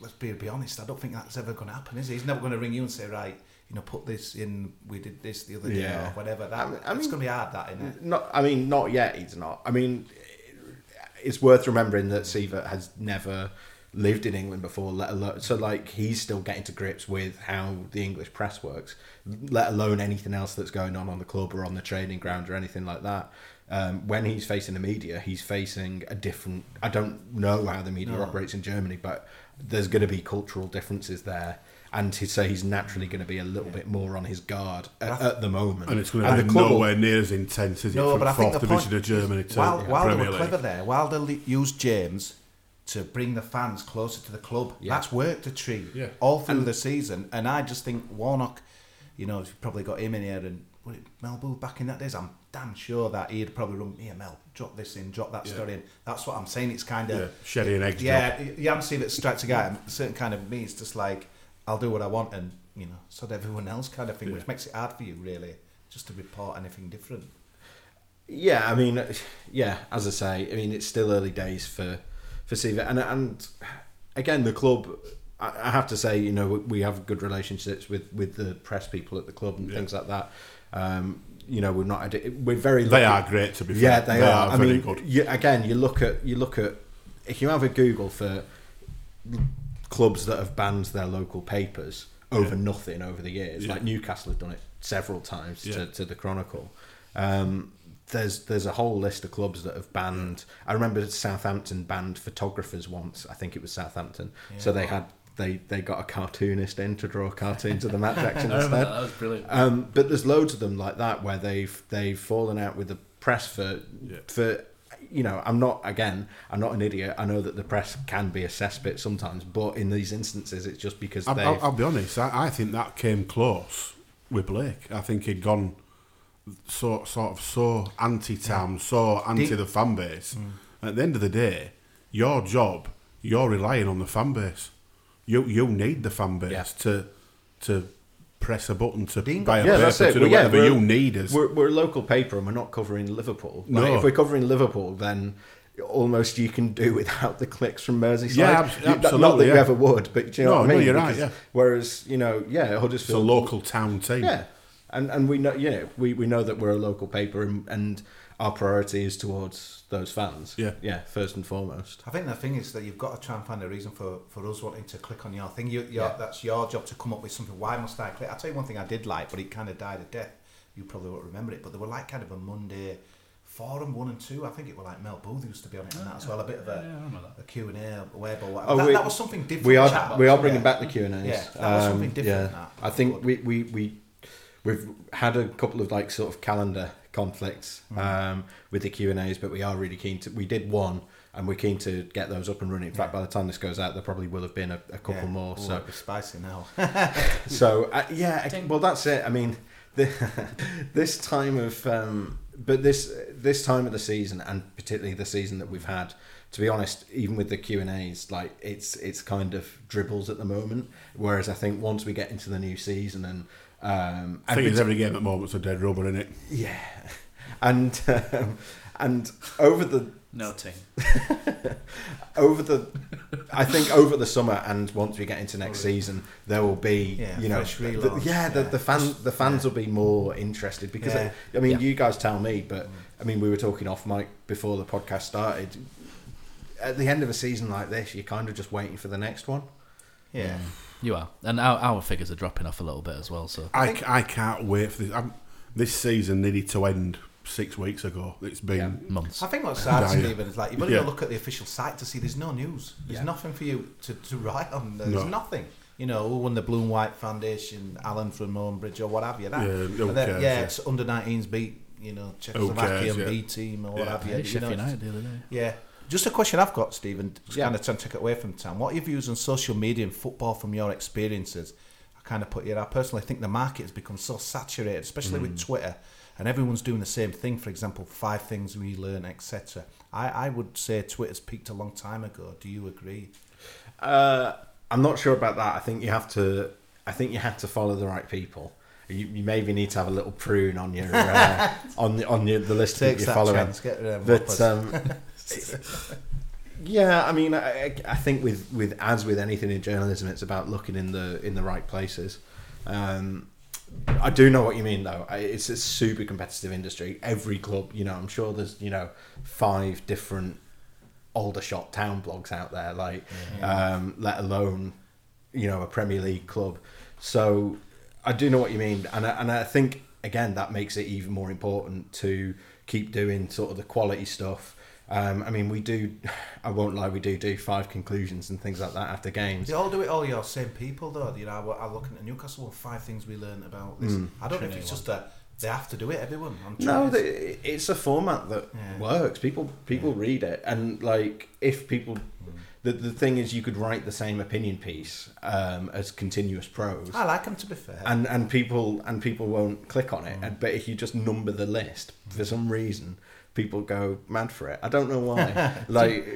Speaker 8: Let's be, be honest. I don't think that's ever going to happen, is it? He's never going to ring you and say, right, you know, put this in. We did this the other day
Speaker 6: Yeah.
Speaker 8: or whatever. That
Speaker 6: I mean-
Speaker 8: it's going to be hard. That isn't it?
Speaker 6: Not, I mean, not yet. He's not. I mean, it's worth remembering that Siewert has never lived in England before. Let alone, so like he's still getting to grips with how the English press works. Let alone anything else that's going on on the club or on the training ground or anything like that. Um, when he's facing the media, he's facing a different. I don't know how the media
Speaker 8: No.
Speaker 6: operates in Germany, but there's going to be cultural differences there. And say he's naturally going to be a little bit more on his guard at, at the moment.
Speaker 7: And it's going to be
Speaker 6: club will-
Speaker 7: nowhere near as intense, is it,
Speaker 8: No,
Speaker 7: from
Speaker 8: but I think
Speaker 7: fourth division
Speaker 8: point,
Speaker 7: of Germany to
Speaker 8: Wild,
Speaker 7: the
Speaker 8: Wilder
Speaker 7: Premier
Speaker 8: were
Speaker 7: League.
Speaker 8: clever there. Wilder le- used James to bring the fans closer to the club. That's worked a treat
Speaker 7: Yeah.
Speaker 8: all through the season. And I just think Warnock, you know, you've probably got him in here and what, Mel back in that days. I'm damn sure that he'd probably run, here, Mel, drop this in, drop that
Speaker 7: Yeah.
Speaker 8: story in. That's what I'm saying. It's kind of
Speaker 7: Yeah, sherry and eggs
Speaker 8: Yeah, you haven't seen it strikes a guy. A certain kind of me, it's just like I'll do what I want and you know, so everyone else kind of thing, which makes it hard for you really, just to report anything different.
Speaker 6: Yeah, I mean, yeah, as I say, I mean, it's still early days for for Siva, and and again, the club. I have to say, you know, we- have good relationships with with the press people at the club and
Speaker 7: Yeah.
Speaker 6: things like that. Um, you know, we're not. We're very.
Speaker 7: They are great, to be
Speaker 6: Yeah,
Speaker 7: fair.
Speaker 6: they,
Speaker 7: They
Speaker 6: are.
Speaker 7: are
Speaker 6: I mean,
Speaker 7: good.
Speaker 6: You, again, you look at you look at if you have a Google for clubs that have banned their local papers over
Speaker 7: Yeah.
Speaker 6: nothing over the years.
Speaker 7: Yeah.
Speaker 6: Like Newcastle have done it several times
Speaker 7: Yeah.
Speaker 6: to, to the Chronicle. Um, there's there's a whole list of clubs that have banned. I remember Southampton banned photographers once. I think it was Southampton. So they had they they got a cartoonist in to draw cartoons of the match <laughs> action
Speaker 5: I
Speaker 6: instead.
Speaker 5: that, that was brilliant.
Speaker 6: Um, but there's loads of them like that where they've they've fallen out with the press for
Speaker 7: Yeah.
Speaker 6: for you know I'm not again I'm not an idiot. I know that the press can be a cesspit sometimes, but in these instances it's just because
Speaker 7: I'll,
Speaker 6: they've
Speaker 7: I'll, I'll be honest. I, I think that came close with Blake. I think he'd gone so sort of so anti-town, so anti the fan base. Mm. At the end of the day, your job, you're relying on the fan base. You you need the fan base
Speaker 6: Yeah.
Speaker 7: to to press a button to
Speaker 8: Dean
Speaker 7: buy a
Speaker 6: yeah,
Speaker 7: paper
Speaker 6: that's it.
Speaker 7: to
Speaker 6: Well,
Speaker 7: do
Speaker 6: yeah,
Speaker 7: whatever
Speaker 6: we're-
Speaker 7: you need us.
Speaker 6: We're, we're a local paper and we're not covering Liverpool. Like,
Speaker 7: No.
Speaker 6: if we're covering Liverpool, then almost you can do <laughs> without the clicks from Merseyside.
Speaker 7: Yeah, abs-
Speaker 6: You- Not that
Speaker 7: absolutely,
Speaker 6: you ever would, but do you know
Speaker 7: No,
Speaker 6: what I
Speaker 7: no,
Speaker 6: mean?
Speaker 7: you're right, yeah.
Speaker 6: Whereas you know, yeah, Huddersfield...
Speaker 7: It's a local town team.
Speaker 6: Yeah, and and we know, you know, we, we know that we're a local paper, and, and our priority is towards those fans.
Speaker 7: Yeah.
Speaker 6: yeah, first and foremost.
Speaker 8: I think the thing is that you've got to try and find a reason for, for us wanting to click on your thing. You, your,
Speaker 6: Yeah.
Speaker 8: That's your job to come up with something. Why must I click? I'll tell you one thing I did like, but it kind of died a death. You probably won't remember it, but they were like kind of a Monday forum one and two. I think it were like Mel Booth used to be on it and that as well. A bit of a, a Q&A, a web or whatever.
Speaker 6: Oh,
Speaker 8: that,
Speaker 6: we-
Speaker 8: that was something different.
Speaker 6: We are we are
Speaker 8: yeah.
Speaker 6: bringing back the Q and A's.
Speaker 8: Yeah, that was something um, different.
Speaker 6: Yeah,
Speaker 8: that.
Speaker 6: I think we, we we we've had a couple of like sort of calendar conflicts
Speaker 8: Mm.
Speaker 6: um, with the Q and A's, but we are really keen to. We did one, and we're keen to get those up and running. In fact, by the time this goes out, there probably will have been a, a couple
Speaker 8: Yeah.
Speaker 6: more.
Speaker 8: Ooh,
Speaker 6: so
Speaker 8: it'd be spicy now. <laughs>
Speaker 6: so uh, yeah, I- well that's it. I mean, the, <laughs> this time of um, but this this time of the season, and particularly the season that we've had. To be honest, even with the Q and A's, like it's it's kind of dribbles at the moment. Whereas I think once we get into the new season and um,
Speaker 7: I think it's every game at the moment's a dead rubber, in it?
Speaker 6: yeah, <laughs> and um, and over the
Speaker 5: Noting. <laughs>
Speaker 6: over the I think over the summer and once we get into next season there will be
Speaker 8: Yeah,
Speaker 6: you know
Speaker 8: fresh
Speaker 6: the,
Speaker 8: relaunch,
Speaker 6: yeah the,
Speaker 8: yeah.
Speaker 6: the fans the fans will be more interested because
Speaker 8: Yeah.
Speaker 6: I, I mean
Speaker 5: Yeah.
Speaker 6: you guys tell me but I mean we were talking off mic before the podcast started at the end of a season like this you're kind of just waiting for the next one
Speaker 8: Yeah.
Speaker 5: You are, and our, our figures are dropping off a little bit as well. So
Speaker 7: I can't wait for this. I'm, this season needed to end six weeks ago. It's been
Speaker 5: months.
Speaker 8: I think what's sad,
Speaker 7: Dire.
Speaker 8: Stephen, is like you've only
Speaker 7: Yeah.
Speaker 8: got to look at the official site to see there's no news. There's
Speaker 6: Yeah.
Speaker 8: nothing for you to, to write on. There's
Speaker 7: No.
Speaker 8: nothing. You know, who won the Blue and White Foundation, Alan from Owenbridge or what have you. That.
Speaker 7: Yeah, who
Speaker 8: then-
Speaker 7: cares,
Speaker 8: yeah,
Speaker 7: yeah.
Speaker 8: it's under 19s beat, you know,
Speaker 7: cares,
Speaker 8: Czechoslovakian
Speaker 7: yeah.
Speaker 8: B team or what
Speaker 7: Yeah.
Speaker 8: have you.
Speaker 5: Yeah,
Speaker 8: you know, it's-
Speaker 5: United the other day.
Speaker 8: Yeah. Just a question I've got, Stephen, just
Speaker 6: Yeah.
Speaker 8: kind of trying to take it away from Tom. What are your views on social media and football from your experiences? I kind of put here, I personally think the market has become so saturated, especially with Twitter, and everyone's doing the same thing. For example, five things we learn, etc. I, I would say Twitter's peaked a long time ago. Do you agree?
Speaker 6: Uh, I'm not sure about that. I think you have to. I think you have to follow the right people. You, you maybe need to have a little prune on your uh, <laughs> on the, on your, the list that
Speaker 8: Takes
Speaker 6: you're following.
Speaker 8: chance, get rid of
Speaker 6: but um, <laughs> <laughs> yeah, I mean, I, I think with with as with anything in journalism, it's about looking in the in the right places. Um, I do know what you mean, though. It's a super competitive industry. Every club, you know, I'm sure there's you know five different Aldershot town blogs out there, like um, let alone you know a Premier League club. So I do know what you mean, and I, and I think again that makes it even more important to keep doing sort of the quality stuff. Um, I mean, we do. <laughs> I won't lie, we do do five conclusions and things like that after games.
Speaker 8: They all do it all your same people though. You know, I, I look at Newcastle. Five things we learned about this.
Speaker 6: Mm.
Speaker 8: I don't know if it's just that they have to do it. Everyone. I'm
Speaker 6: No,
Speaker 8: trying-
Speaker 6: the, it's a format that
Speaker 8: Yeah.
Speaker 6: works. People people read it, and like if people, the the thing is, you could write the same opinion piece um, as continuous prose.
Speaker 8: I like them to be fair.
Speaker 6: and and people and people won't click on it. And, but if you just number the list for some reason, people go mad for it. I don't know why. <laughs> like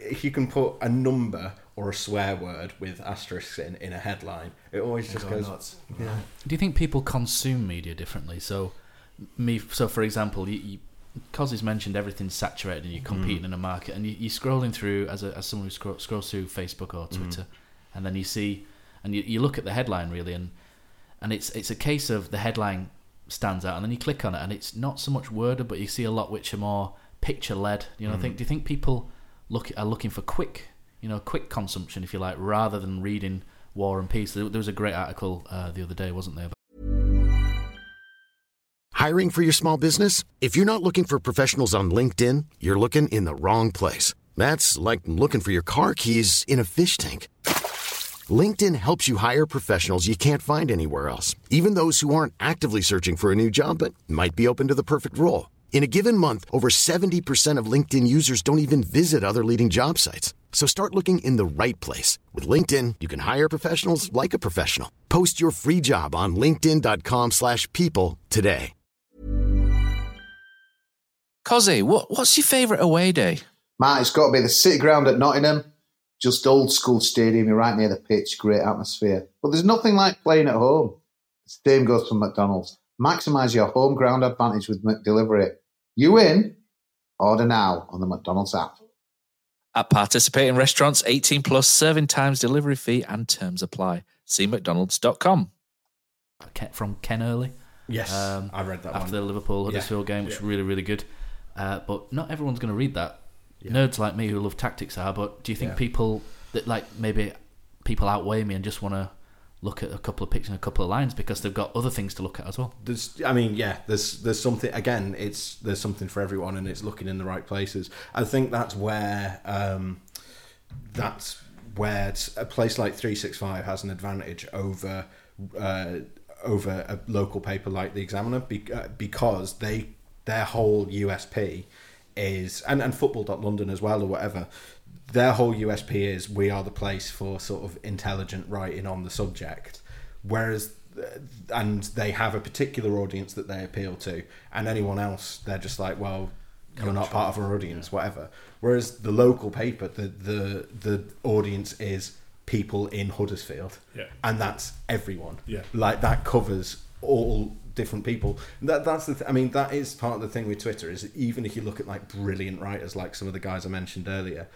Speaker 6: if you can put a number or a swear word with asterisks in in a headline, it always just goes
Speaker 8: nuts.
Speaker 6: Yeah.
Speaker 5: Do you think people consume media differently? So, me, so for example, you, you Cozzy's mentioned everything's saturated and you're mm. competing in a market, and you, you're scrolling through as a, as someone who scroll, scrolls through Facebook or mm. Twitter, and then you see, and you, you look at the headline really, and and it's it's a case of the headline stands out, and then you click on it, and it's not so much worded, but you see a lot which are more picture led. You know, I think do you think people look are looking for quick, you know, quick consumption, if you like, rather than reading War and Peace? There, there was a great article uh, the other day, wasn't there?
Speaker 9: Hiring for your small business? If you're not looking for professionals on LinkedIn, you're looking in the wrong place. That's like looking for your car keys in a fish tank. LinkedIn helps you hire professionals you can't find anywhere else, even those who aren't actively searching for a new job but might be open to the perfect role. In a given month, over 70% of LinkedIn users don't even visit other leading job sites. So start looking in the right place. With LinkedIn, you can hire professionals like a professional. Post your free job on linkedin.com/people slash people today.
Speaker 10: Cozzy, what, what's your favourite away day?
Speaker 11: Matt, it's got to be the City Ground at Nottingham. Just old school stadium, you're right near the pitch, great atmosphere. But there's nothing like playing at home. The same goes for McDonald's. Maximise your home ground advantage with McDelivery. You win? Order now on the McDonald's app.
Speaker 10: At participating restaurants, 18 plus serving times, delivery fee, and terms apply. See McDonald's.com.
Speaker 5: Ken- from Ken Early.
Speaker 6: Yes,
Speaker 5: um,
Speaker 6: I read that
Speaker 5: after
Speaker 6: one.
Speaker 5: the Liverpool
Speaker 6: Yeah,
Speaker 5: Huddersfield game, which
Speaker 6: yeah.
Speaker 5: was really really good. Uh, but not everyone's going to read that. Nerds like me who love tactics are. But do you think
Speaker 6: Yeah.
Speaker 5: people that like maybe people outweigh me and just want to look at a couple of pictures and a couple of lines because they've got other things to look at as well?
Speaker 6: There's, I mean, yeah, there's there's something again. It's there's something for everyone, and it's looking in the right places. I think that's where um, that's where a place like three six five has an advantage over uh, over a local paper like the Examiner uh, because they their whole USP is and and football.london as well or whatever their whole USP is we are the place for sort of intelligent writing on the subject. Whereas uh, and they have a particular audience that they appeal to and anyone else they're just like well you're not part of our audience whatever. Whereas the local paper the the the audience is people in Huddersfield.
Speaker 7: Yeah.
Speaker 6: and that's everyone.
Speaker 7: Yeah.
Speaker 6: like that covers all different people. That that's the. Th- I mean, that is part of the thing with Twitter. Is even if you look at like brilliant writers, like some of the guys I mentioned earlier,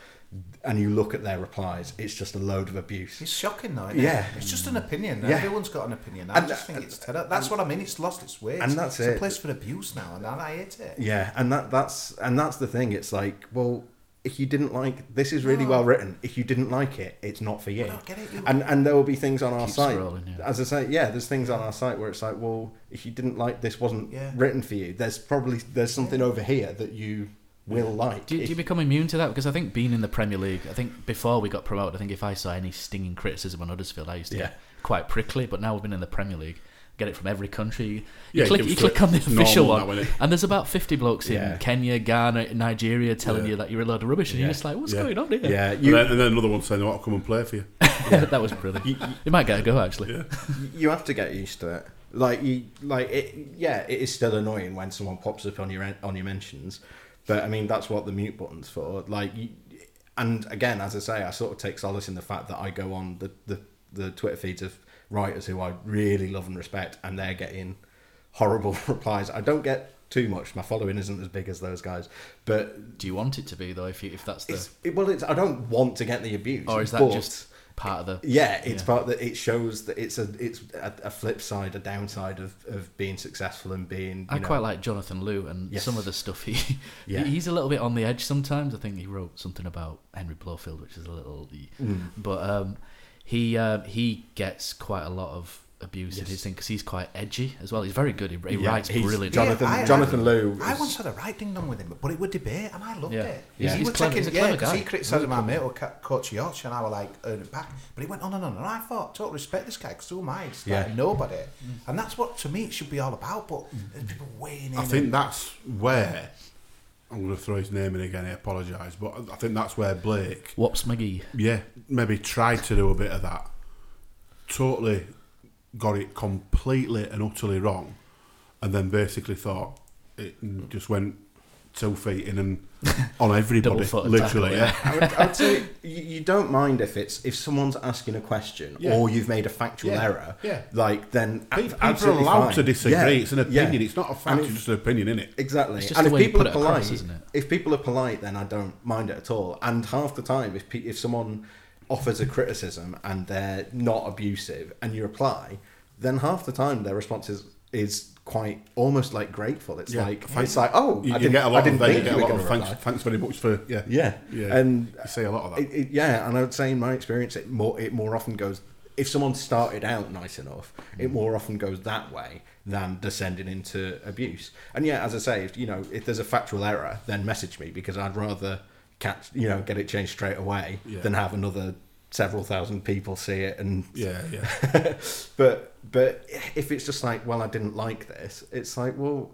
Speaker 6: and you look at their replies, it's just a load of abuse.
Speaker 8: It's shocking, though.
Speaker 6: Yeah.
Speaker 8: it? it's just an opinion.
Speaker 6: Yeah.
Speaker 8: Everyone's got an opinion. I
Speaker 6: And-
Speaker 8: just think it's terrible. That's what I mean. It's lost its way.
Speaker 6: And
Speaker 8: It's-
Speaker 6: that's
Speaker 8: it's a place for abuse now, and I hate it.
Speaker 6: Yeah, and that that's and that's the thing. It's like, well, if you didn't like this is really
Speaker 8: No.
Speaker 6: well written. If you didn't like it, it's not for you.
Speaker 8: I don't get it, you-
Speaker 6: And and there will be things on our site.
Speaker 5: scrolling, yeah.
Speaker 6: As I say, yeah, there's things on our site where it's like, well, if you didn't like this, wasn't
Speaker 8: Yeah.
Speaker 6: written for you. There's probably there's something over here that you will like.
Speaker 5: Do you, do you become immune to that? Because I think being in the Premier League, I think before we got promoted, I think if I saw any stinging criticism on Huddersfield, I used to
Speaker 6: Yeah.
Speaker 5: get quite prickly. But now we've been in the Premier League, get it from every country. You
Speaker 7: Yeah,
Speaker 5: click,
Speaker 7: it
Speaker 5: you click on the official
Speaker 7: normal
Speaker 5: one,
Speaker 7: now,
Speaker 5: and there's about 50 blokes
Speaker 6: Yeah.
Speaker 5: in Kenya, Ghana, Nigeria telling
Speaker 7: Yeah.
Speaker 5: you that you're a load of rubbish, and
Speaker 6: Yeah.
Speaker 5: you're just like, what's
Speaker 7: Yeah.
Speaker 5: going on here?
Speaker 6: yeah,
Speaker 7: And then, and then another one saying, oh, I'll come and play for you." <laughs>
Speaker 5: that was brilliant. You, might get a go actually.
Speaker 7: Yeah.
Speaker 6: you have to get used to it. Like you, like it. Yeah, it is still annoying when someone pops up on your on your mentions, but I mean that's what the mute button's for. Like, you, and again, as I say, I sort of take solace in the fact that I go on the the, the Twitter feeds of writers who I really love and respect, and they're getting horrible <laughs> replies. I don't get too much. My following isn't as big as those guys, but
Speaker 5: Do you want it to be though? If you, if that's the,
Speaker 6: it's, it, well, it's I don't want to get the abuse.
Speaker 5: or is that just part of the?
Speaker 6: yeah, it's
Speaker 5: Yeah.
Speaker 6: part that it shows that it's a it's a, a flip side, a downside of, of being successful and being.
Speaker 5: I
Speaker 6: know,
Speaker 5: quite like Jonathan Liew and
Speaker 6: Yes.
Speaker 5: some of the stuff he,
Speaker 6: Yeah.
Speaker 5: he's a little bit on the edge sometimes. I think he wrote something about Henry Blofeld, which is a little,
Speaker 6: Mm.
Speaker 5: but um, he uh, he gets quite a lot of abuse in his thing because he's quite edgy as well. He's very good. He, he
Speaker 6: Yeah,
Speaker 5: writes
Speaker 6: he's-
Speaker 5: brilliant.
Speaker 6: Jonathan-
Speaker 8: I- I-
Speaker 6: Jonathan Liew
Speaker 8: I
Speaker 6: is-
Speaker 8: once had a right ding dong with him, but it would debate, and I loved
Speaker 5: Yeah.
Speaker 8: it.
Speaker 5: Yeah.
Speaker 8: He
Speaker 5: He's
Speaker 8: was
Speaker 5: clever-
Speaker 8: taking,
Speaker 5: he's a
Speaker 8: yeah,
Speaker 5: clever
Speaker 8: because
Speaker 5: guy.
Speaker 8: he criticised my mate or ca- coach Yorkshire, and I was like, earn it back. But he went, on and on, no, no. I thought, total respect this guy, because who am I? It's like
Speaker 6: Yeah.
Speaker 8: nobody. And that's what, to me, it should be all about, but there's people weighing in.
Speaker 7: I think
Speaker 8: and-
Speaker 7: that's where I'm going to throw his name in again. I apologise, but I think that's where Blake,
Speaker 5: Wops McGee.
Speaker 7: yeah, maybe tried to do a bit of that. Totally got it completely and utterly wrong, and then basically thought it just went two feet in and on everybody,
Speaker 5: Double-footed
Speaker 7: literally.
Speaker 5: tackle,
Speaker 7: Yeah,
Speaker 6: I would, I would say you, you don't mind if it's if someone's asking a question
Speaker 7: Yeah.
Speaker 6: or you've made a factual
Speaker 7: Yeah,
Speaker 6: error.
Speaker 7: yeah.
Speaker 6: Like then
Speaker 7: Pe-
Speaker 6: ab-
Speaker 7: people are
Speaker 6: absolutely
Speaker 7: allowed
Speaker 6: fine.
Speaker 7: to disagree.
Speaker 6: Yeah,
Speaker 7: It's an opinion.
Speaker 6: yeah.
Speaker 7: It's not a fact.
Speaker 6: And
Speaker 7: It's
Speaker 6: if-
Speaker 7: just an opinion, isn't it?
Speaker 6: Exactly.
Speaker 5: It's just
Speaker 6: and
Speaker 5: the
Speaker 6: if
Speaker 5: way you
Speaker 6: people
Speaker 5: put
Speaker 6: are polite,
Speaker 5: across, isn't it?
Speaker 6: if people are polite, then I don't mind it at all. And half the time, if pe- if someone offers a criticism and they're not abusive, and you reply, then half the time their response is is quite almost like grateful. It's
Speaker 7: Yeah.
Speaker 6: like it's like oh,
Speaker 7: You,
Speaker 6: I didn't,
Speaker 7: get a
Speaker 6: I
Speaker 7: lot
Speaker 6: didn't
Speaker 7: of you get a lot thanks, thanks very much for yeah
Speaker 6: Yeah,
Speaker 7: yeah.
Speaker 6: and
Speaker 7: you see a lot of that.
Speaker 6: It, it, yeah, and I would say in my experience, it more it more often goes if someone started out nice enough,
Speaker 7: Mm.
Speaker 6: it more often goes that way than descending into abuse. And yeah, as I say, if, you know, if there's a factual error, then message me because I'd rather catch you know get it changed straight away
Speaker 7: Yeah.
Speaker 6: than have another several thousand people see it and
Speaker 7: yeah, yeah. <laughs>
Speaker 6: but but if it's just like well I didn't like this, it's like well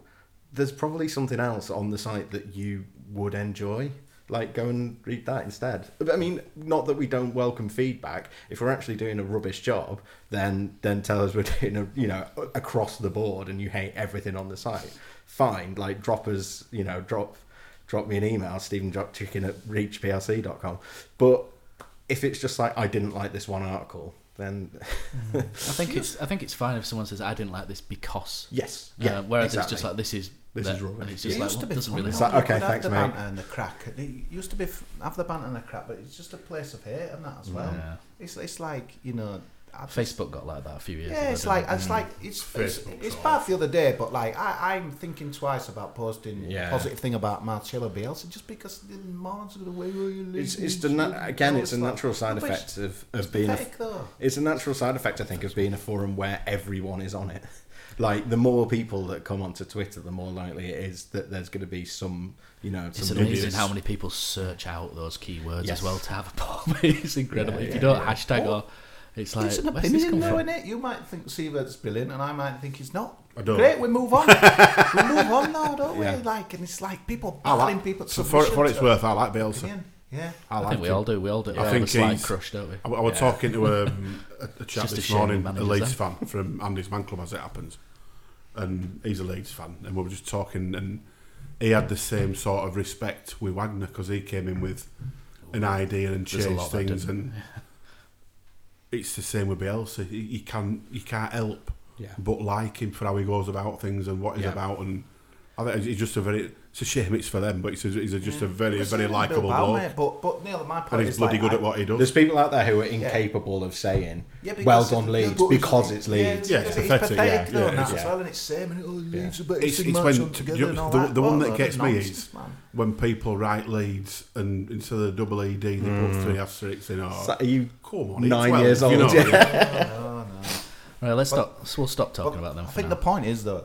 Speaker 6: there's probably something else on the site that you would enjoy. Like go and read that instead. I mean, not that we don't welcome feedback. If we're actually doing a rubbish job, then then tell us we're <laughs> doing a you know across the board and you hate everything on the site. Fine, like drop us you know drop drop me an email Stephen Drop Chicken at reachplc.com. But if it's just like I didn't like this one article, then
Speaker 5: I think it's I think it's fine if someone says I didn't like this because
Speaker 6: Yes.
Speaker 5: Uh,
Speaker 6: Yeah,
Speaker 5: whereas it's just like this is
Speaker 7: This
Speaker 5: the-
Speaker 7: is rubbish.
Speaker 5: and it's
Speaker 8: It
Speaker 5: like
Speaker 8: used to
Speaker 5: well,
Speaker 8: be
Speaker 5: doesn't really
Speaker 8: you
Speaker 6: It's like, okay, thanks,
Speaker 8: the
Speaker 6: mate.
Speaker 8: banter and the crack. It used to be f- have the banter and the crack, but it's just a place of hate and that as well.
Speaker 5: Yeah.
Speaker 8: It's it's like you know. I just-
Speaker 5: Facebook got like that a few years ago.
Speaker 8: Yeah, it's like
Speaker 5: it?
Speaker 8: it's mm. like it's it's,
Speaker 7: Facebook
Speaker 8: it's
Speaker 7: sort
Speaker 8: bad the other day, but like I, I'm thinking twice about posting
Speaker 6: Yeah.
Speaker 8: positive thing about Marcelo Bielsa just because the morons are the way where you live.
Speaker 6: It's, it's the na- again, it's a natural side effect of, of being. A,
Speaker 8: though.
Speaker 6: it's a natural side effect, I think, of being a forum where everyone is on it. <laughs> Like the more people that come onto Twitter, the more likely it is that there's going to be some, you know,
Speaker 5: It's
Speaker 6: some
Speaker 5: amazing
Speaker 6: idiots.
Speaker 5: how many people search out those keywords
Speaker 6: Yes.
Speaker 5: as well to have a <laughs> poem. it's incredible.
Speaker 6: Yeah,
Speaker 5: if you
Speaker 6: yeah,
Speaker 5: don't
Speaker 6: yeah.
Speaker 5: hashtag
Speaker 8: Oh,
Speaker 5: or it's like
Speaker 8: it's an opinion,
Speaker 5: come
Speaker 8: though,
Speaker 5: from?
Speaker 8: isn't it? You might think Siewert's brilliant, and I might think he's not.
Speaker 7: I don't.
Speaker 8: Great, we move on. <laughs> we move on now, don't
Speaker 6: Yeah.
Speaker 8: we? Like, and it's like people
Speaker 7: I
Speaker 8: battling
Speaker 7: like,
Speaker 8: people.
Speaker 7: so for, for it's worth, I like Bielsa.
Speaker 8: Opinion. Yeah.
Speaker 7: I,
Speaker 5: I
Speaker 7: like
Speaker 5: think we
Speaker 7: him.
Speaker 5: all do. We all do.
Speaker 7: I
Speaker 5: We all
Speaker 7: think
Speaker 5: have a
Speaker 7: he's-
Speaker 5: crush, don't we?
Speaker 7: I, I was
Speaker 5: Yeah.
Speaker 7: talking to um, <laughs> a, a chap
Speaker 5: just a
Speaker 7: this morning,
Speaker 5: the
Speaker 7: a Leeds fan from Andy's man club, as it happens, and he's a Leeds fan, and we were just talking, and he had the same sort of respect with Wagner because he came in with an idea and changed things,
Speaker 5: didn't.
Speaker 7: and <laughs> it's the same with Bielsa. You, you can you can't help
Speaker 6: Yeah.
Speaker 7: but like him for how he goes about things and what he's
Speaker 6: Yeah.
Speaker 7: about. And I think he's just a very. It's a shame it's for them, but he's, a, he's a, just a very, very likable
Speaker 8: Bilbao,
Speaker 7: bloke.
Speaker 8: mate, But, but Neil, my point
Speaker 7: and he's
Speaker 8: is
Speaker 7: bloody
Speaker 8: like,
Speaker 7: good
Speaker 8: I-
Speaker 7: at what he does.
Speaker 6: There's people out there who are incapable of saying,
Speaker 8: Yeah, because
Speaker 6: well done, Leeds,
Speaker 8: but-
Speaker 6: because it's Leeds.
Speaker 7: Yeah, it's
Speaker 8: He's
Speaker 7: pathetic,
Speaker 8: pathetic,
Speaker 7: yeah,
Speaker 8: though,
Speaker 7: yeah,
Speaker 8: and that
Speaker 7: it's-
Speaker 8: well, and it's same, and oh, Leeds are better
Speaker 7: It's,
Speaker 8: sing
Speaker 7: it's when
Speaker 8: on together
Speaker 7: you-
Speaker 8: and all
Speaker 7: the,
Speaker 8: that.
Speaker 7: the one that gets me is when people write Leeds and instead of the double ED they put hmm. three asterisks in.
Speaker 6: Oh, are you
Speaker 7: come on,
Speaker 6: nine years old? <laughs> Yeah.
Speaker 8: No, no.
Speaker 5: Right, let's stop. We'll stop talking about them.
Speaker 8: I think the point is though,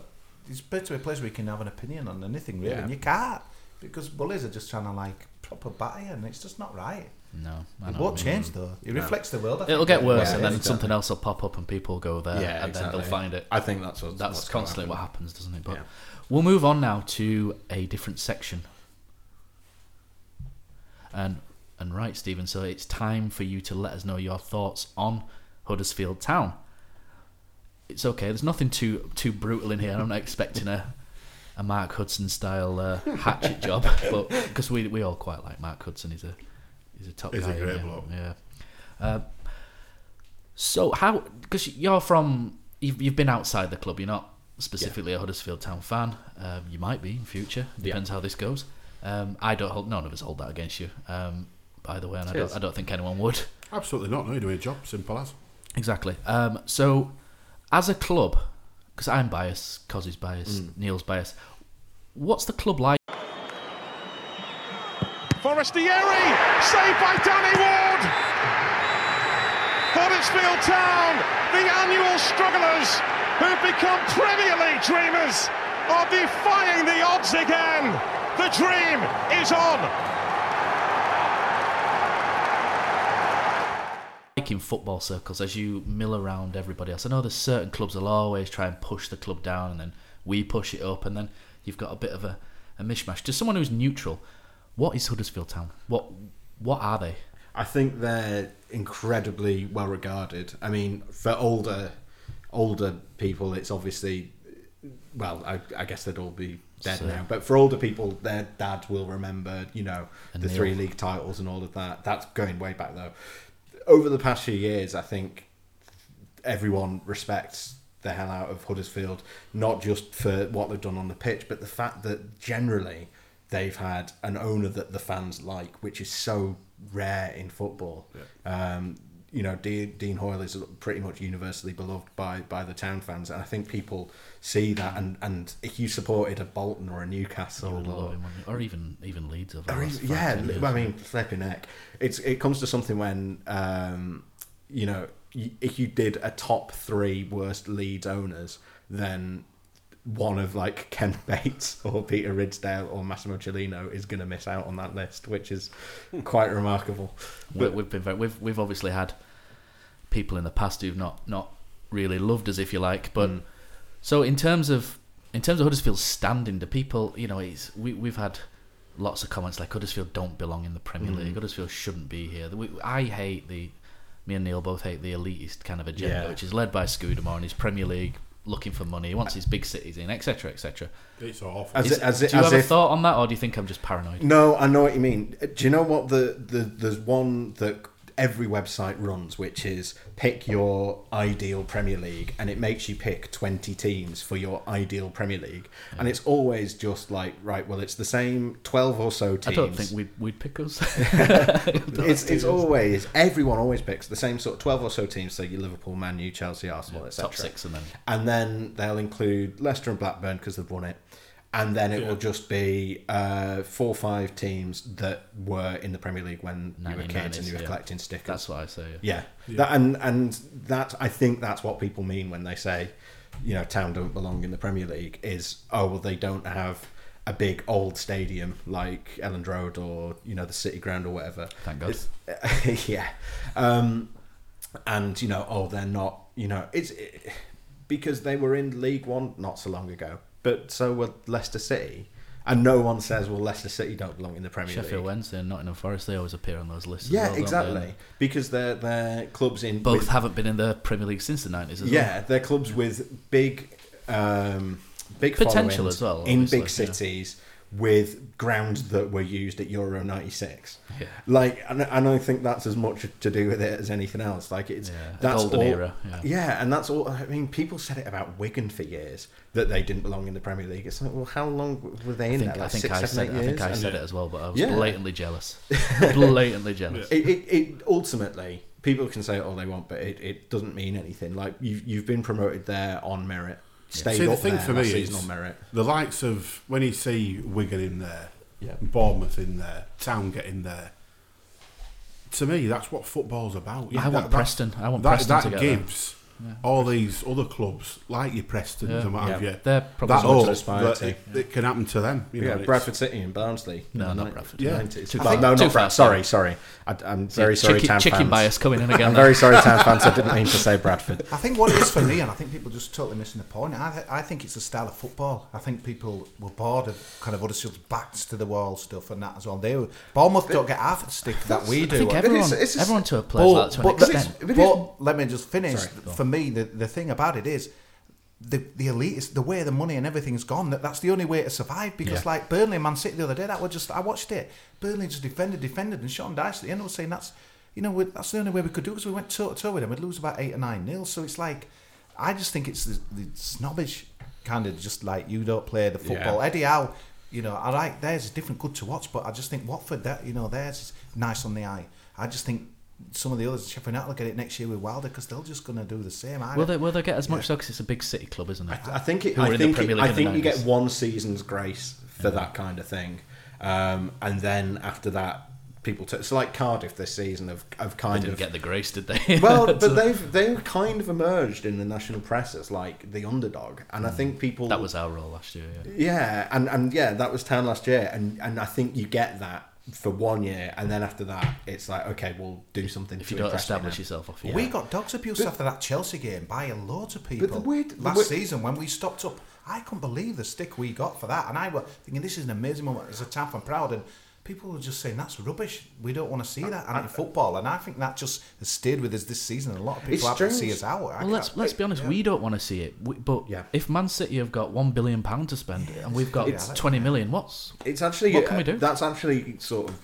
Speaker 8: it's better to be a place where you can have an opinion on anything really,
Speaker 5: Yeah.
Speaker 8: and you can't because bullies are just trying to like proper batter you, and it's just not right.
Speaker 5: No, I
Speaker 8: it won't
Speaker 5: what you mean.
Speaker 8: change though. It
Speaker 6: No.
Speaker 8: reflects the world. I
Speaker 5: It'll
Speaker 8: think,
Speaker 5: get worse,
Speaker 8: ways.
Speaker 5: and then
Speaker 6: exactly.
Speaker 5: something else will pop up, and people will go there,
Speaker 6: Yeah,
Speaker 5: and then they'll find it.
Speaker 6: I think that's what-
Speaker 5: that's
Speaker 6: what's gonna
Speaker 5: constantly what happens, doesn't it? But
Speaker 6: Yeah.
Speaker 5: we'll move on now to a different section. And and right, Stephen. So it's time for you to let us know your thoughts on Huddersfield Town. It's okay. There's nothing too too brutal in here. I'm not expecting a a Mark Hudson style uh, hatchet job, <laughs> but because we we all quite like Mark Hudson. He's a he's a top
Speaker 7: He's a
Speaker 5: guy.
Speaker 7: great
Speaker 5: yeah.
Speaker 7: bloke.
Speaker 5: Yeah. Uh, so how? Because you're from, you've, you've been outside the club. You're not specifically a Huddersfield Town fan. Um, you might be in future. Depends how this goes. Um, I don't hold. None of us hold that against you. Um, by the way, and I don't. I don't think anyone would.
Speaker 7: Absolutely not. No, you're doing a job. Simple as.
Speaker 5: Exactly. Um, so, as a club, because I'm biased, Cozzy's biased,
Speaker 7: Mm.
Speaker 5: Neil's biased. What's the club like?
Speaker 4: Forestieri, saved by Danny Ward. Huddersfield Town, the annual strugglers who've become Premier League dreamers, are defying the odds again. The dream is on.
Speaker 5: Like in football circles as you mill around everybody else. I know there's certain clubs will always try and push the club down, and then we push it up, and then you've got a bit of a, a mishmash. To someone who's neutral, what is Huddersfield Town? What what are they?
Speaker 6: I think they're incredibly well regarded. I mean, for older older people, it's obviously well, I, I guess they'd all be dead
Speaker 5: So-
Speaker 6: now. But for older people, their dad will remember, you know, the three league titles and all of that. That's going way back though. Over the past few years, I think everyone respects the hell out of Huddersfield, not just for what they've done on the pitch, but the fact that generally they've had an owner that the fans like, which is so rare in football. Um, you know, Dean, Dean Hoyle is pretty much universally beloved by, by the town fans, and I think people see that. And, and if you supported a Bolton or a Newcastle, or,
Speaker 5: him, or even even Leeds
Speaker 6: or even- yeah. I mean, flipping neck. It's it comes to something when um, you know if you did a top three worst Leeds owners, then one of like Ken <laughs> Bates or Peter Ridsdale or Massimo Cellino is going to miss out on that list, which is quite remarkable. But
Speaker 5: we've been very, we've we've obviously had people in the past who've not not really loved us, if you like. But
Speaker 6: Mm.
Speaker 5: so in terms of in terms of Huddersfield's standing, do people, you know, it's we we've had lots of comments like Huddersfield don't belong in the Premier
Speaker 6: Mm.
Speaker 5: League. Huddersfield shouldn't be here. We, I hate the me and Neil both hate the elitist kind of agenda,
Speaker 6: Yeah.
Speaker 5: which is led by Scudamore and his Premier League looking for money. He wants his big cities in, etc., etc.
Speaker 7: It's awful.
Speaker 6: As
Speaker 5: Is-
Speaker 6: it- as it-
Speaker 5: do you
Speaker 6: as
Speaker 5: have
Speaker 6: if-
Speaker 5: a thought on that, or do you think I'm just paranoid?
Speaker 6: No, I know what you mean. Do you know what the, the there's one that every website runs, which is pick your ideal Premier League, and it makes you pick twenty teams for your ideal Premier League, and it's always just like right. Well, it's the same twelve or so teams.
Speaker 5: I don't think we'd we'd pick us. <laughs> <laughs>
Speaker 6: it's it's always everyone always picks the same sort of twelve or so teams. So your Liverpool, Man U, Chelsea, Arsenal,
Speaker 5: Yeah,
Speaker 6: etc.
Speaker 5: top six and then-
Speaker 6: and then they'll include Leicester and Blackburn because they've won it, and then it
Speaker 7: Yeah.
Speaker 6: will just be uh, four or five teams that were in the Premier League when you were kids and you were
Speaker 5: yeah.
Speaker 6: collecting stickers.
Speaker 5: That's what I say.
Speaker 6: Yeah,
Speaker 7: Yeah.
Speaker 6: That, and and that I think that's what people mean when they say, you know, town don't belong in the Premier League. Is oh well, they don't have a big old stadium like Elland Road or you know the City Ground or whatever.
Speaker 5: Thank God. <laughs>
Speaker 6: Yeah, um, and you know, oh, they're not. You know, it's it, because they were in League One not so long ago, but so were Leicester City. And no one says, well, Leicester City don't belong in the Premier
Speaker 5: Sheffield
Speaker 6: League.
Speaker 5: Sheffield Wednesday and Nottingham Forest, they always appear on those lists. as
Speaker 6: Yeah,
Speaker 5: well, don't they?
Speaker 6: exactly. Because they're they're clubs in
Speaker 5: Both
Speaker 6: with-
Speaker 5: haven't been in the Premier League since the nineties.
Speaker 6: yeah, they're clubs with big, um, big
Speaker 5: Potential as well,
Speaker 6: in
Speaker 5: obviously,
Speaker 6: big
Speaker 5: yeah.
Speaker 6: With grounds that were used at Euro '96.
Speaker 5: Yeah.
Speaker 6: Like, and, and I think that's as much to do with it as anything else. Like, it's
Speaker 5: Yeah,
Speaker 6: that's
Speaker 5: golden
Speaker 6: all,
Speaker 5: era, yeah.
Speaker 6: and that's all. I mean, people said it about Wigan for years that they didn't belong in the Premier League. It's like, well, how long were they in
Speaker 5: think,
Speaker 6: there?
Speaker 5: I think
Speaker 6: six,
Speaker 5: I
Speaker 6: seven,
Speaker 5: said
Speaker 6: eight
Speaker 5: I think? I said it as well, but I was
Speaker 6: Yeah.
Speaker 5: blatantly jealous. <laughs> blatantly jealous.
Speaker 6: It, it, it ultimately people can say all they want, but it, it doesn't mean anything. Like you've you've been promoted there on merit, stayed
Speaker 7: See, the
Speaker 6: up
Speaker 7: thing
Speaker 6: there
Speaker 7: for me is
Speaker 6: on merit.
Speaker 7: the likes of when you see Wigan in there,
Speaker 6: Yeah.
Speaker 7: Bournemouth in there, Town getting there. To me, that's what football's about.
Speaker 5: I want
Speaker 7: that-
Speaker 5: Preston. I want
Speaker 7: that,
Speaker 5: Preston
Speaker 7: that
Speaker 5: to get there.
Speaker 7: gives
Speaker 5: Yeah.
Speaker 7: all these other clubs, like your Prestons
Speaker 5: Yeah.
Speaker 7: and what have you,
Speaker 5: They're probably
Speaker 7: that
Speaker 5: something to
Speaker 6: aspire
Speaker 7: that
Speaker 6: to.
Speaker 7: it, it can happen to them. You know,
Speaker 6: yeah,
Speaker 7: it's-
Speaker 6: Bradford City and Barnsley.
Speaker 5: No,
Speaker 6: in
Speaker 5: not Bradford.
Speaker 7: Yeah.
Speaker 6: 90s.
Speaker 5: Too
Speaker 6: Well,
Speaker 5: far.
Speaker 6: no, not Bradford. Sorry,
Speaker 5: yeah.
Speaker 6: sorry. I, I'm very sorry,
Speaker 5: chicken,
Speaker 6: Town
Speaker 5: chicken
Speaker 6: fans.
Speaker 5: bias coming in again.
Speaker 6: I'm very sorry, Town <laughs> fans. I didn't mean to say Bradford.
Speaker 8: I think what it is for me, and I think people just totally missing the point. I, th- I think it's a style of football. I think people were bored of kind of Huddersfield's backs to the wall stuff and that as well. They were, Bournemouth don't get half the stick that we
Speaker 5: I
Speaker 8: do.
Speaker 5: think everyone,
Speaker 6: it's- it's-
Speaker 5: everyone to a plays like that to an
Speaker 8: but,
Speaker 5: extent.
Speaker 8: but, but let me just finish.
Speaker 6: Sorry, go on.
Speaker 8: for me, the, the thing about it is the the elite is the way the money and everything's gone. That that's the only way to survive. Because
Speaker 5: Yeah.
Speaker 8: like Burnley and Man City the other day, that were just I watched it. Burnley just defended, defended, and Sean Dyche at the end was saying that's you know that's the only way we could do because we went toe to toe with them. We'd lose about eight or nine nil. So it's like I just think it's the, the snobbish kind of just like you don't play the football.
Speaker 6: Yeah.
Speaker 8: Eddie Howe, you know, I like theirs is different, good to watch, but I just think Watford that you know theirs is nice on the eye. I just think. Some of the others, Sheffield United will get it next year with Wilder because they're just going to do the same. I
Speaker 5: Will they, will they get as much So, Because it's a big city club, isn't it?
Speaker 6: I think it, I think it, I think you get one season's grace for that kind of thing, um, and then after that, people. T- so like Cardiff this season have have
Speaker 5: They
Speaker 6: kind
Speaker 5: didn't
Speaker 6: of
Speaker 5: get the grace, did they? <laughs>
Speaker 6: well, <laughs> but they've they've kind of emerged in the national press as like the underdog, and I think people
Speaker 5: Mm. that was our role last year. Yeah.
Speaker 6: yeah, and and yeah, that was town last year, and and I think you get that for one year, and then after that, it's like okay, we'll do something.
Speaker 5: If
Speaker 6: to
Speaker 5: you don't establish
Speaker 6: now.
Speaker 5: yourself off,
Speaker 8: Well,
Speaker 5: yeah.
Speaker 8: We got dogs abuse after that Chelsea game by loads of people.
Speaker 6: But the weird- the
Speaker 8: last
Speaker 6: weird-
Speaker 8: season when we stopped up, I couldn't believe the stick we got for that, and I was thinking this is an amazing moment. It's a time I'm proud, and people were just saying that's rubbish. We don't want to see that in football, and I think that just has stayed with us this season. and A lot of people have to see
Speaker 6: strange.
Speaker 8: us out. I
Speaker 5: Well, let's let's be honest.
Speaker 8: yeah.
Speaker 5: We don't want to see it. We, but
Speaker 6: Yeah.
Speaker 5: if Man City have got one billion pound to spend and we've got
Speaker 8: Yeah, that-
Speaker 5: twenty million, what's
Speaker 6: It's actually
Speaker 5: What can we do?
Speaker 6: That's actually sort of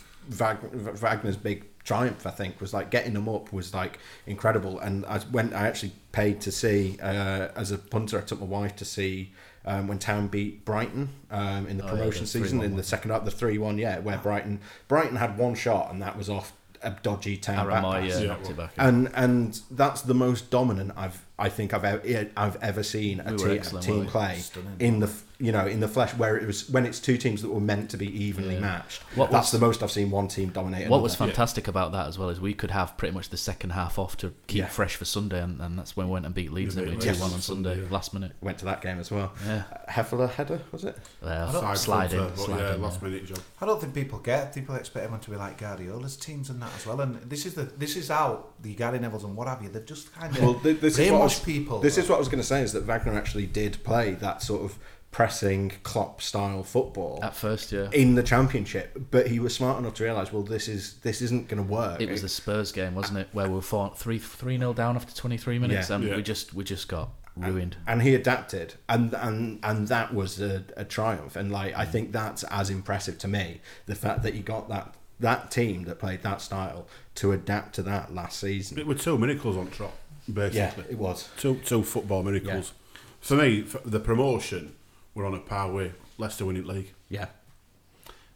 Speaker 6: Wagner's big triumph. I think was like getting them up was like incredible. And I went. I actually paid to see uh, as a punter. I took my wife to see. Um, when Town beat Brighton um, in the
Speaker 5: Oh, yeah,
Speaker 6: promotion
Speaker 5: the
Speaker 6: season in the
Speaker 5: one.
Speaker 6: second up the three one yeah where Brighton Brighton had one shot and that was off a dodgy Town back
Speaker 5: Aramai?
Speaker 6: pass.
Speaker 5: Yeah, knocked it back.
Speaker 6: and and that's the most dominant I've I think I've ever I've ever seen a,
Speaker 5: We were
Speaker 6: te- a team play
Speaker 8: Stunning.
Speaker 6: in the f- you know in the flesh where it was when it's two teams that were meant to be evenly
Speaker 5: Yeah.
Speaker 6: matched.
Speaker 5: What
Speaker 6: that's
Speaker 5: was-
Speaker 6: the most I've seen one team dominate.
Speaker 5: what was
Speaker 6: another.
Speaker 5: fantastic about that as well is we could have pretty much the second half off to keep
Speaker 6: Yeah.
Speaker 5: fresh for Sunday, and, and that's when we went and beat Leeds,
Speaker 7: Yeah,
Speaker 5: didn't we?
Speaker 7: beat
Speaker 5: Two one on
Speaker 7: on
Speaker 5: Sunday,
Speaker 7: Sunday, yeah.
Speaker 5: last minute.
Speaker 6: Went to that game as well.
Speaker 5: Yeah,
Speaker 6: Hefele header was it?
Speaker 5: uh,
Speaker 7: Side
Speaker 5: sliding,
Speaker 7: filter,
Speaker 5: sliding.
Speaker 7: yeah,
Speaker 5: yeah.
Speaker 7: last minute job.
Speaker 8: I don't think people get. People expect everyone to be like Guardiola's teams and that as well. And this is the this is how the Gary Neville's and what have you. They've just kind of
Speaker 6: Well, th- this is what was,
Speaker 8: people.
Speaker 6: This is what I was going to say is that Wagner actually did play that sort of pressing Klopp style football
Speaker 5: At first, yeah.
Speaker 6: in the championship, but he was smart enough to realise, well, this is this isn't going to work.
Speaker 5: It was the Spurs game, wasn't it, where we were four, three three nil down after twenty three minutes,
Speaker 6: Yeah.
Speaker 5: and
Speaker 7: Yeah.
Speaker 5: we just we just got ruined.
Speaker 6: and he adapted and and and that was a, a triumph and like i think that's as impressive to me the fact that you got that that team that played that style to adapt to that last season
Speaker 7: It were two miracles on trot, basically.
Speaker 6: yeah it was
Speaker 7: Two, two football miracles. For me, for the promotion, we're on a par with Leicester winning league.
Speaker 6: yeah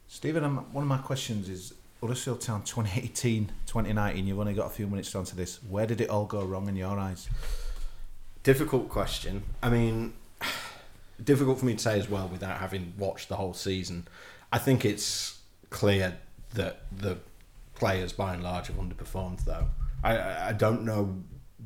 Speaker 8: Stephen, one of my questions is Huddersfield Town 2018, 2019. You've only got a few minutes to answer this. Where did it all go wrong in your eyes?
Speaker 6: difficult question i mean <sighs> difficult for me to say as well without having watched the whole season i think it's clear that the players by and large have underperformed though i i I don't know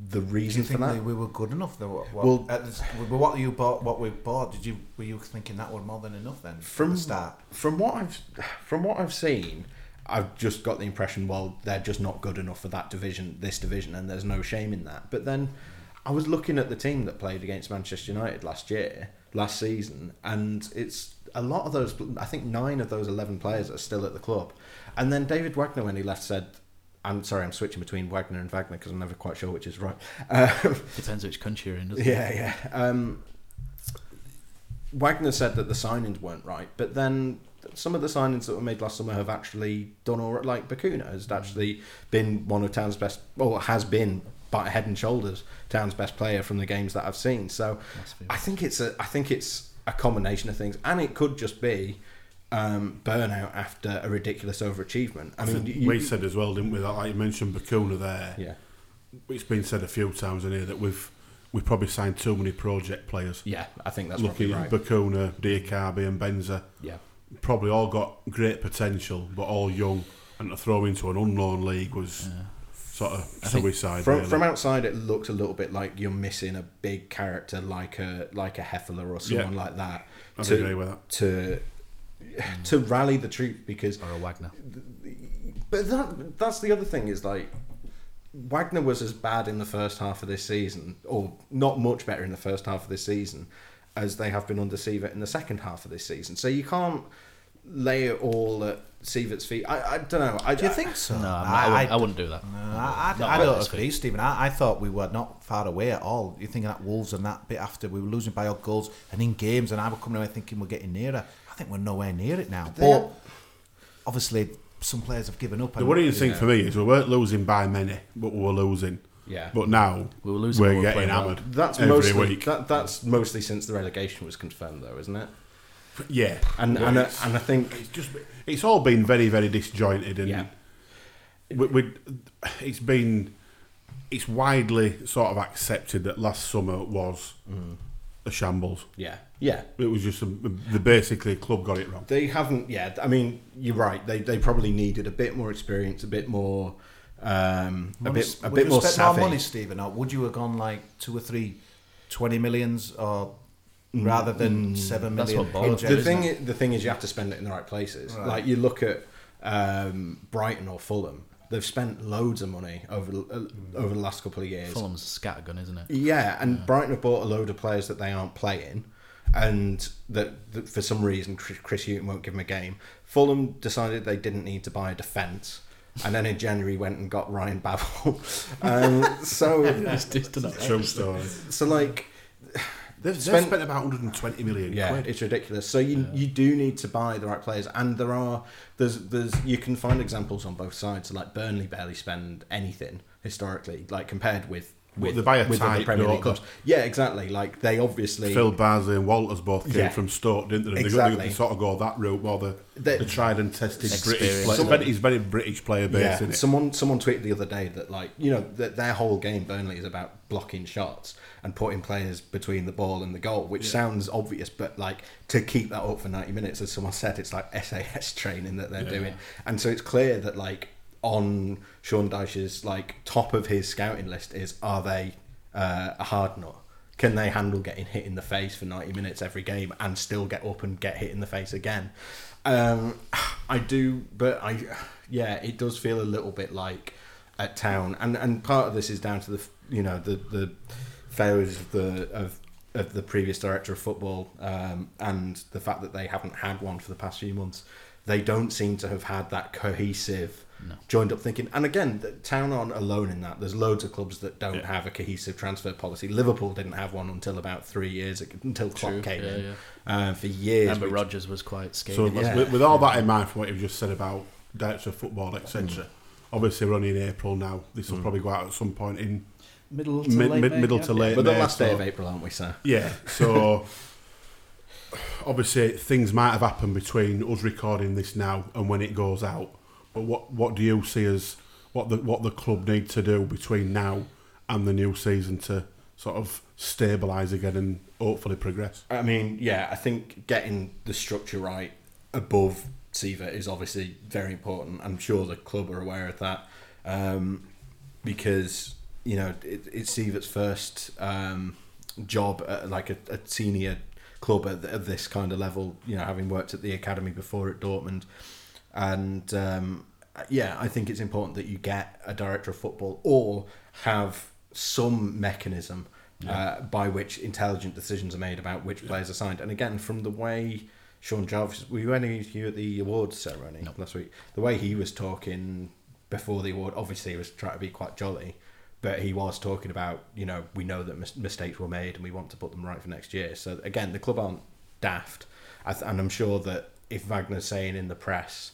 Speaker 6: the reason for
Speaker 8: think
Speaker 6: that
Speaker 8: we were good enough? Though? What, what,
Speaker 6: Well-
Speaker 8: at this- what you bought, what we bought, did you were you thinking that were more than enough then from the start?
Speaker 6: From what I've from what I've seen, I've just got the impression well they're just not good enough for that division, this division, and there's no shame in that. But then I was looking at the team that played against Manchester United last year, last season, and it's a lot of those. I think nine of those eleven players are still at the club, and then David Wagner when he left said. I'm sorry, I'm switching between Wagner and Wagner because I'm never quite sure which is right. Um,
Speaker 5: Depends which country you're in, doesn't it?
Speaker 6: yeah, yeah. Um, Wagner said that the signings weren't right, but then some of the signings that were made last summer have actually done all right. Like Bacuna has actually been one of Town's best, or has been by head and shoulders Town's best player from the games that I've seen. So I think it's a I think it's a combination of things, and it could just be um, burnout after a ridiculous overachievement. I mean, you-
Speaker 7: we said as well, didn't we? That like you mentioned Bacuna there.
Speaker 6: Yeah.
Speaker 7: It's been said a few times in here that we've we've probably signed too many project players.
Speaker 6: Yeah, I think that's
Speaker 7: looking
Speaker 6: right.
Speaker 7: Bacuna, Diakhaby, and Mbenza.
Speaker 6: Yeah.
Speaker 7: probably all got great potential, but all young, and to throw into an unknown league was sort of suicide.
Speaker 6: From,
Speaker 7: really.
Speaker 6: from outside, it looks a little bit like you're missing a big character like a like a Hefele or someone
Speaker 7: Yeah.
Speaker 6: like that.
Speaker 7: I'd
Speaker 6: to,
Speaker 7: agree with that.
Speaker 6: To <sighs> to rally the troops because
Speaker 5: or a Wagner.
Speaker 6: But that that's the other thing is like Wagner was as bad in the first half of this season, or not much better in the first half of this season, as they have been under Siewert in the second half of this season. So you can't lay it all at Siewert's feet. I, I don't know. I,
Speaker 8: Do you think so?
Speaker 5: No, I'm I wouldn't- I wouldn't do that.
Speaker 8: No, I, I,
Speaker 5: Not
Speaker 8: I don't
Speaker 5: this
Speaker 8: agree, Stephen. I, I thought we were not far away at all. You're thinking that Wolves and that bit after we were losing by odd goals and in games, and I were coming away thinking we're getting nearer. I think we're nowhere near it now.
Speaker 6: They
Speaker 8: But
Speaker 6: are-
Speaker 8: obviously, some players have given up.
Speaker 7: The
Speaker 8: and-
Speaker 7: worrying thing for me is we weren't losing by many, but we were losing.
Speaker 6: Yeah.
Speaker 7: But now
Speaker 5: We were losing,
Speaker 7: we're
Speaker 5: we were
Speaker 7: getting
Speaker 5: playing well.
Speaker 7: hammered.
Speaker 6: That's
Speaker 7: every
Speaker 6: mostly
Speaker 7: week.
Speaker 6: That, that's mostly since the relegation was confirmed, though, isn't it?
Speaker 7: Yeah,
Speaker 6: and
Speaker 7: Yeah,
Speaker 6: and, I- and I think
Speaker 7: it's just it's all been very very disjointed and
Speaker 6: Yeah.
Speaker 7: we, we, it's been it's widely sort of accepted that last summer was mm. A shambles.
Speaker 6: Yeah. Yeah.
Speaker 7: It was just a, the basically club got it wrong.
Speaker 6: They haven't yet. I mean, you're right. They they probably needed a bit more experience, a bit more, um, a
Speaker 8: Money-
Speaker 6: bit a bit more savvy.
Speaker 8: more money, Stephen, or would you have gone like two or three, 20 millions, or rather than
Speaker 6: Mm.
Speaker 8: seven
Speaker 5: That's what bothers
Speaker 6: the thing,
Speaker 8: isn't it?
Speaker 6: is, the thing is, you have to spend it in the right places.
Speaker 8: Right.
Speaker 6: Like you look at um, Brighton or Fulham, they've spent loads of money over the- uh, over the last couple of years.
Speaker 5: Fulham's a scattergun, isn't it?
Speaker 6: Yeah, and Brighton have bought a load of players that they aren't playing, and that, that for some reason Chris Chris Hughton won't give them a game. Fulham decided they didn't need to buy a defence, and then in January went and got Ryan Babel. <laughs> um, so <laughs>
Speaker 5: It's just enough.
Speaker 7: True story.
Speaker 6: So like.
Speaker 7: They've, they've
Speaker 6: Spent-
Speaker 7: spent, about 120 million
Speaker 6: Yeah,
Speaker 7: quid.
Speaker 6: it's ridiculous. So you you do need to buy the right players, and there are there's there's you can find examples on both sides. Like Burnley barely spend anything historically, like compared with
Speaker 7: Well,
Speaker 6: with,
Speaker 7: they buy a
Speaker 6: with
Speaker 7: type,
Speaker 6: Premier League clubs. Yeah, exactly. Like they obviously
Speaker 7: Phil Bardsley and Walters both came
Speaker 6: Yeah.
Speaker 7: from Stoke, didn't they?
Speaker 6: Exactly.
Speaker 7: They, they sort of go that route, more the,
Speaker 6: They-
Speaker 7: the tried and tested British player. He's very British player base,
Speaker 6: Yeah, someone someone tweeted the other day that like you know that their whole game Burnley is about blocking shots and putting players between the ball and the goal, which sounds obvious, but like to keep that up for ninety minutes, as someone said, it's like SAS training that they're
Speaker 7: Yeah.
Speaker 6: doing, and so it's clear that like on Sean Dyche's like top of his scouting list is are they uh, a hard nut? Can they handle getting hit in the face for 90 minutes every game and still get up and get hit in the face again? Um, I do, but I, yeah, it does feel a little bit like at town, and and part of this is down to the you know the the failures of the of of the previous director of football um, and the fact that they haven't had one for the past few months. They don't seem to have had that cohesive, joined up thinking. And again, the town aren't alone in that. There's loads of clubs that don't
Speaker 7: Yeah.
Speaker 6: have a cohesive transfer policy. Liverpool didn't have one until about three years ago, until Klopp
Speaker 5: True,
Speaker 6: came
Speaker 5: yeah,
Speaker 6: in.
Speaker 5: yeah.
Speaker 6: Uh, for years,
Speaker 5: Remember,
Speaker 6: which-
Speaker 5: Rodgers was quite scathing.
Speaker 7: So
Speaker 6: Yeah.
Speaker 7: with, with all that in mind, from what you've just said about director of football, etc. Obviously, we're only in April now. This will probably go out at some point in
Speaker 8: Middle to
Speaker 7: mid,
Speaker 8: late
Speaker 7: mid,
Speaker 8: May,
Speaker 7: middle
Speaker 8: yeah.
Speaker 7: to late.
Speaker 6: we're the
Speaker 7: May,
Speaker 6: last day
Speaker 7: so-
Speaker 6: of April, aren't we, sir?
Speaker 7: Yeah. So <sighs> obviously, things might have happened between us recording this now and when it goes out. But what what do you see as what the what the club need to do between now and the new season to sort of stabilise again and hopefully progress?
Speaker 6: I mean, yeah, I think getting the structure right above Siewert is obviously very important. I'm sure the club are aware of that um, because you know it, it's Siewert's first um, job at like a, a senior club at, at this kind of level. You know, having worked at the academy before at Dortmund, and um, yeah, I think it's important that you get a director of football or have some mechanism uh, by which intelligent decisions are made about which players are signed. And again, from the way Sean Jarvis, were you any of you at the awards ceremony last week? The way he was talking before the award, obviously he was trying to be quite jolly, but he was talking about, you know, we know that mis- mistakes were made and we want to put them right for next year. So again, the club aren't daft. I th- and I'm sure that if Wagner's saying in the press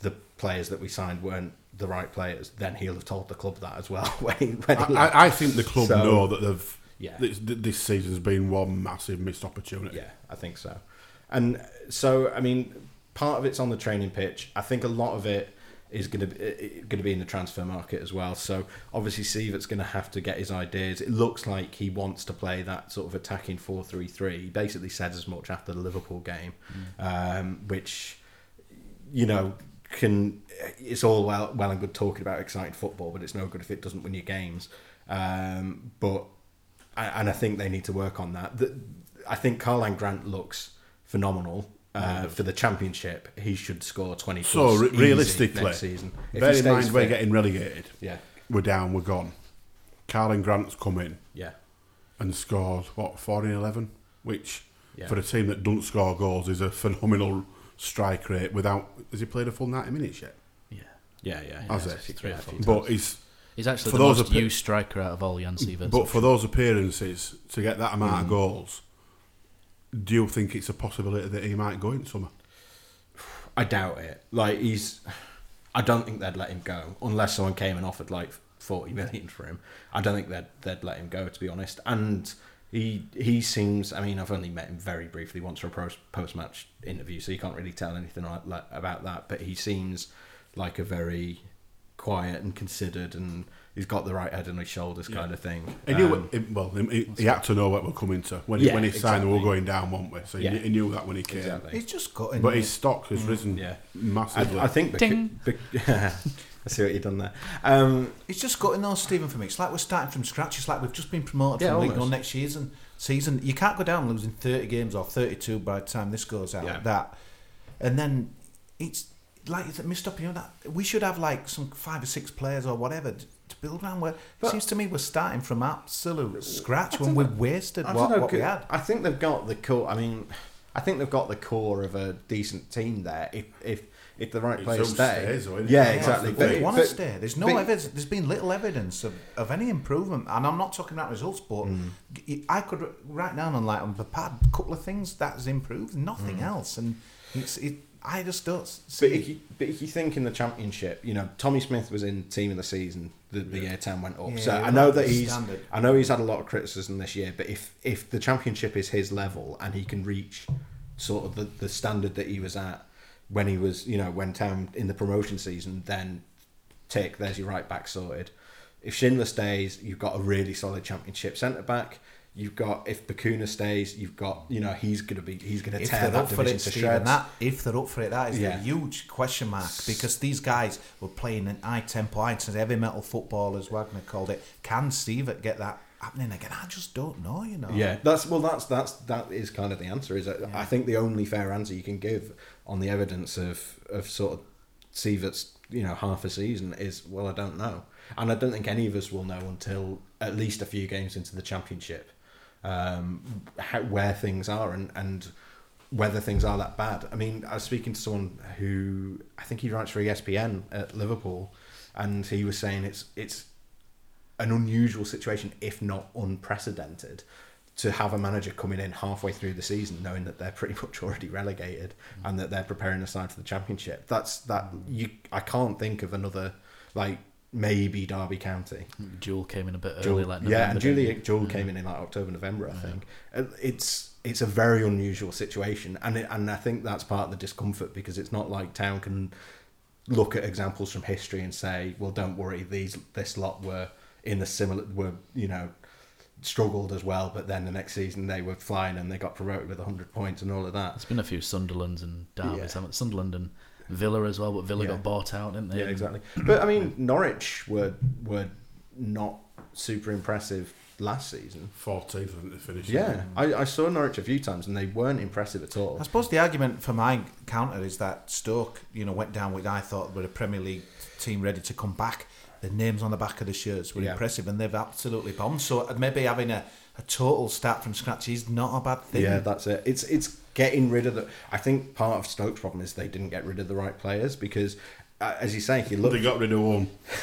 Speaker 6: the players that we signed weren't the right players, then he'll have told the club that as well. <laughs> When he, when he
Speaker 7: I. I, I think the club
Speaker 6: So-
Speaker 7: know that they've.
Speaker 6: Yeah.
Speaker 7: This, this season's been one massive missed opportunity.
Speaker 6: Yeah, I think so. And so, I mean, part of it's on the training pitch. I think a lot of it is going to be going to be in the transfer market as well. So obviously, Siewert's going to have to get his ideas. It looks like he wants to play that sort of attacking four three three. He basically said as much after the Liverpool game, um, which you know can it's all well well and good talking about exciting football, but it's no good if it doesn't win you games. Um, but and I think they need to work on that. I think Karlan Grant looks phenomenal. Uh, for the championship, he should score twenty.
Speaker 7: So
Speaker 6: plus
Speaker 7: re-
Speaker 6: easy
Speaker 7: realistically,
Speaker 6: next season. If
Speaker 7: bear
Speaker 6: he
Speaker 7: in
Speaker 6: stays
Speaker 7: mind we're getting relegated.
Speaker 6: Yeah.
Speaker 7: we're down, we're gone. Karlan Grant's come in.
Speaker 6: Yeah.
Speaker 7: and scored what four in eleven, which
Speaker 6: Yeah.
Speaker 7: for a team that doesn't score goals is a phenomenal strike rate. Without has he played a full ninety minutes yet?
Speaker 5: Yeah.
Speaker 6: Yeah, yeah.
Speaker 7: Has
Speaker 6: yeah,
Speaker 7: it?
Speaker 6: three or
Speaker 7: But he's
Speaker 5: He's actually
Speaker 7: for
Speaker 5: the
Speaker 7: those
Speaker 5: most
Speaker 7: appe-
Speaker 5: used striker out of all Jan Siewert's.
Speaker 7: But for those appearances to get that amount of
Speaker 6: Mm.
Speaker 7: goals, do you think it's a possibility that he might go in summer?
Speaker 6: I doubt it. Like he's, I don't think they'd let him go unless someone came and offered like forty million for him. I don't think they'd they'd let him go to be honest. And he he seems. I mean, I've only met him very briefly once for a post match interview, so you can't really tell anything about that. But he seems like a very quiet and considered, and he's got the right head on his shoulders kind of thing.
Speaker 7: He knew
Speaker 6: Um,
Speaker 7: what, he- well, he, he had to know what we're coming to when he,
Speaker 6: Yeah,
Speaker 7: when he signed. We were going down, weren't we? So he,
Speaker 6: Yeah.
Speaker 7: he knew that when he came.
Speaker 6: Exactly.
Speaker 8: He's just got in
Speaker 7: But
Speaker 8: there.
Speaker 7: his stock has
Speaker 8: Mm.
Speaker 7: risen
Speaker 6: Yeah.
Speaker 7: massively.
Speaker 6: I, I think.
Speaker 8: Ding.
Speaker 6: Bec- bec- <laughs> I see what you've done there. Um,
Speaker 8: It's just gutting though, Stephen, for me. It's like we're starting from scratch. It's like we've just been promoted
Speaker 6: Yeah,
Speaker 8: from League
Speaker 6: almost.
Speaker 8: One next season. Season, you can't go down losing thirty games or thirty-two by the time this goes out.
Speaker 6: Yeah.
Speaker 8: That, and then it's like it's a missed up. You know that we should have like some five or six players or whatever to to build around. Where it seems to me we're starting from absolute scratch when we've wasted
Speaker 6: I
Speaker 8: what,
Speaker 6: don't know,
Speaker 8: what we had.
Speaker 6: I think they've got the core. I mean, I think they've got the core of a decent team there. If if if the right
Speaker 7: It's
Speaker 6: players stay,
Speaker 7: stays, isn't
Speaker 6: yeah, exactly.
Speaker 7: the
Speaker 8: They want to stay. There's no
Speaker 6: but-
Speaker 8: evidence. There's been little evidence of, of any improvement, and I'm not talking about results, but
Speaker 6: Mm.
Speaker 8: y- I could write down on like on the pad a couple of things that's improved, nothing
Speaker 6: Mm.
Speaker 8: else, and it's it. I just don't see.
Speaker 6: But if, you, but if you think in the championship, you know, Tommy Smith was in team of the season the, the year Town went up.
Speaker 8: Yeah,
Speaker 6: so I know that he's
Speaker 8: standard.
Speaker 6: I know he's had a lot of criticism this year. But if if the championship is his level and he can reach sort of the, the standard that he was at when he was, you know, when Town in the promotion season, then take there's your right back sorted. If Schindler stays, you've got a really solid championship centre back. You've got if Bacuna stays, you've got you know he's gonna be he's gonna
Speaker 8: if
Speaker 6: tear that
Speaker 8: up for it,
Speaker 6: to
Speaker 8: Stephen,
Speaker 6: shreds.
Speaker 8: that if they're up for it, that is
Speaker 6: Yeah.
Speaker 8: a huge question mark because these guys were playing an high tempo, high heavy metal football, as Wagner called it. Can Steve get that happening again? I just don't know. You know.
Speaker 6: Yeah, that's well. That's that's that is kind of the answer. Is that I think the only fair answer you can give on the evidence of of sort of Siewert's you know half a season is well, I don't know, and I don't think any of us will know until at least a few games into the championship, um, how, where things are and and whether things are that bad. I mean, I was speaking to someone who I think he writes for ESPN at Liverpool, and he was saying it's it's an unusual situation, if not unprecedented, to have a manager coming in halfway through the season knowing that they're pretty <laughs> much already relegated and that they're preparing a side for the championship. That's that you. I can't think of another like maybe Derby County.
Speaker 5: Jewell came in a bit
Speaker 6: Jewell-
Speaker 5: early, like
Speaker 6: yeah, and Julie?
Speaker 5: Jewell
Speaker 6: mm. came in in like October, November, I think. It's it's a very unusual situation, and it, and I think that's part of the discomfort because it's not like Town can look at examples from history and say, well, don't worry, these this lot were in a similar were you know struggled as well, but then the next season they were flying and they got promoted with hundred points and all of that.
Speaker 5: It's been a few Sunderlands and Derby's,
Speaker 6: Yeah.
Speaker 5: haven't Sunderland and Villa as well, but Villa
Speaker 6: Yeah.
Speaker 5: got bought out, didn't they?
Speaker 6: Yeah, exactly. But I mean, Norwich were were not super impressive last season.
Speaker 7: 14th, I think they finished.
Speaker 6: Yeah, I, I saw Norwich a few times and they weren't impressive at all.
Speaker 8: I suppose the argument for my counter is that Stoke, you know, went down with I thought were a Premier League team ready to come back. The names on the back of the shirts were
Speaker 6: Yeah.
Speaker 8: impressive, and they've absolutely bombed. So uh, maybe having a, a total start from scratch is not a bad thing.
Speaker 6: Yeah, that's it. It's it's getting rid of the. I think part of Stoke's problem is they didn't get rid of the right players because, uh, as you say, if you look,
Speaker 7: They got rid of one. <laughs>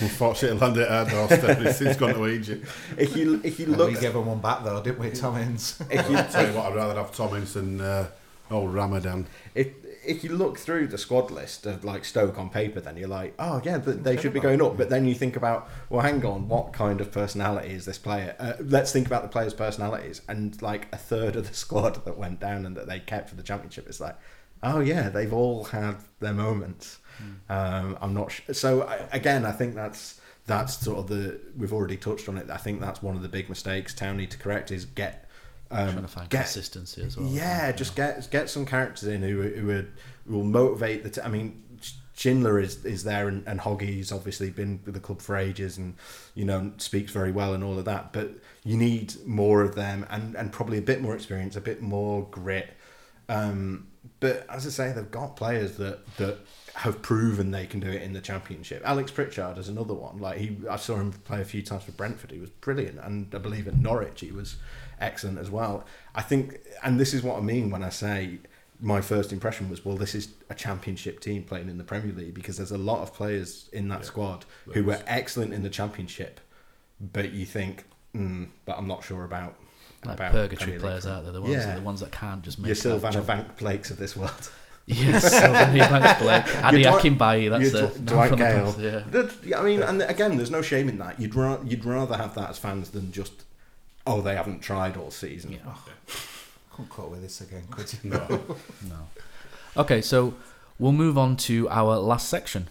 Speaker 7: Unfortunately, landed at our doorstep. It's since gone to Egypt.
Speaker 6: if you if you look,
Speaker 8: we gave him one back though, didn't we, Tom Ince?
Speaker 6: if you
Speaker 7: Tell you what, I'd rather have Tom Ince than uh, Oh, Ramadan.
Speaker 6: If if you look through the squad list of like Stoke on paper, then you're like, oh yeah, th- they should be going up. But then you think about, well, hang on, what kind of personality is this player? Uh, let's think about the players' personalities, and like a third of the <laughs> squad that went down and that they kept for the championship. It's like, oh yeah, they've all had their moments. Um, I'm not sh- so I, again. I think that's that's sort of the we've already touched on it. I think that's one of the big mistakes Town need to correct is get um,
Speaker 5: Trying to find
Speaker 6: get-
Speaker 5: consistency as well.
Speaker 6: yeah, just get get some characters in who who, would, who will motivate the. T- I mean, Schindler is is there, and, and Hoggy's obviously been with the club for ages, and you know speaks very well and all of that. But you need more of them, and and probably a bit more experience, a bit more grit. Um, but as I say, they've got players that that have proven they can do it in the championship. Alex Pritchard is another one. Like he, I saw him play a few times for Brentford. He was brilliant, and I believe at Norwich he was excellent as well. I think, and this is what I mean when I say my first impression was, well, this is a championship team playing in the Premier League because there's a lot of players in that squad who were excellent in the championship, but you think, mm, but I'm not sure about.
Speaker 5: Like
Speaker 6: about
Speaker 5: purgatory
Speaker 6: Premier
Speaker 5: players
Speaker 6: football.
Speaker 5: out there, the ones, the ones that can't just make
Speaker 6: Your
Speaker 5: that
Speaker 6: Sylvana
Speaker 5: jump.
Speaker 6: Van Blakes of this world. <laughs>
Speaker 5: Yes, Sylvana Banks Blake. Adi <laughs>
Speaker 6: Your Dwight-
Speaker 5: that's
Speaker 6: your
Speaker 5: the- <laughs>
Speaker 6: Dwight Gayle.
Speaker 5: past, yeah.
Speaker 6: Yeah, I mean, and again, there's no shame in that. You'd ra- you'd rather have that as fans than just oh they haven't tried all season.
Speaker 8: Yeah. Oh, <laughs> can't cope with this again, could you?
Speaker 7: No. <laughs>
Speaker 5: No. Okay, so we'll move on to our last section.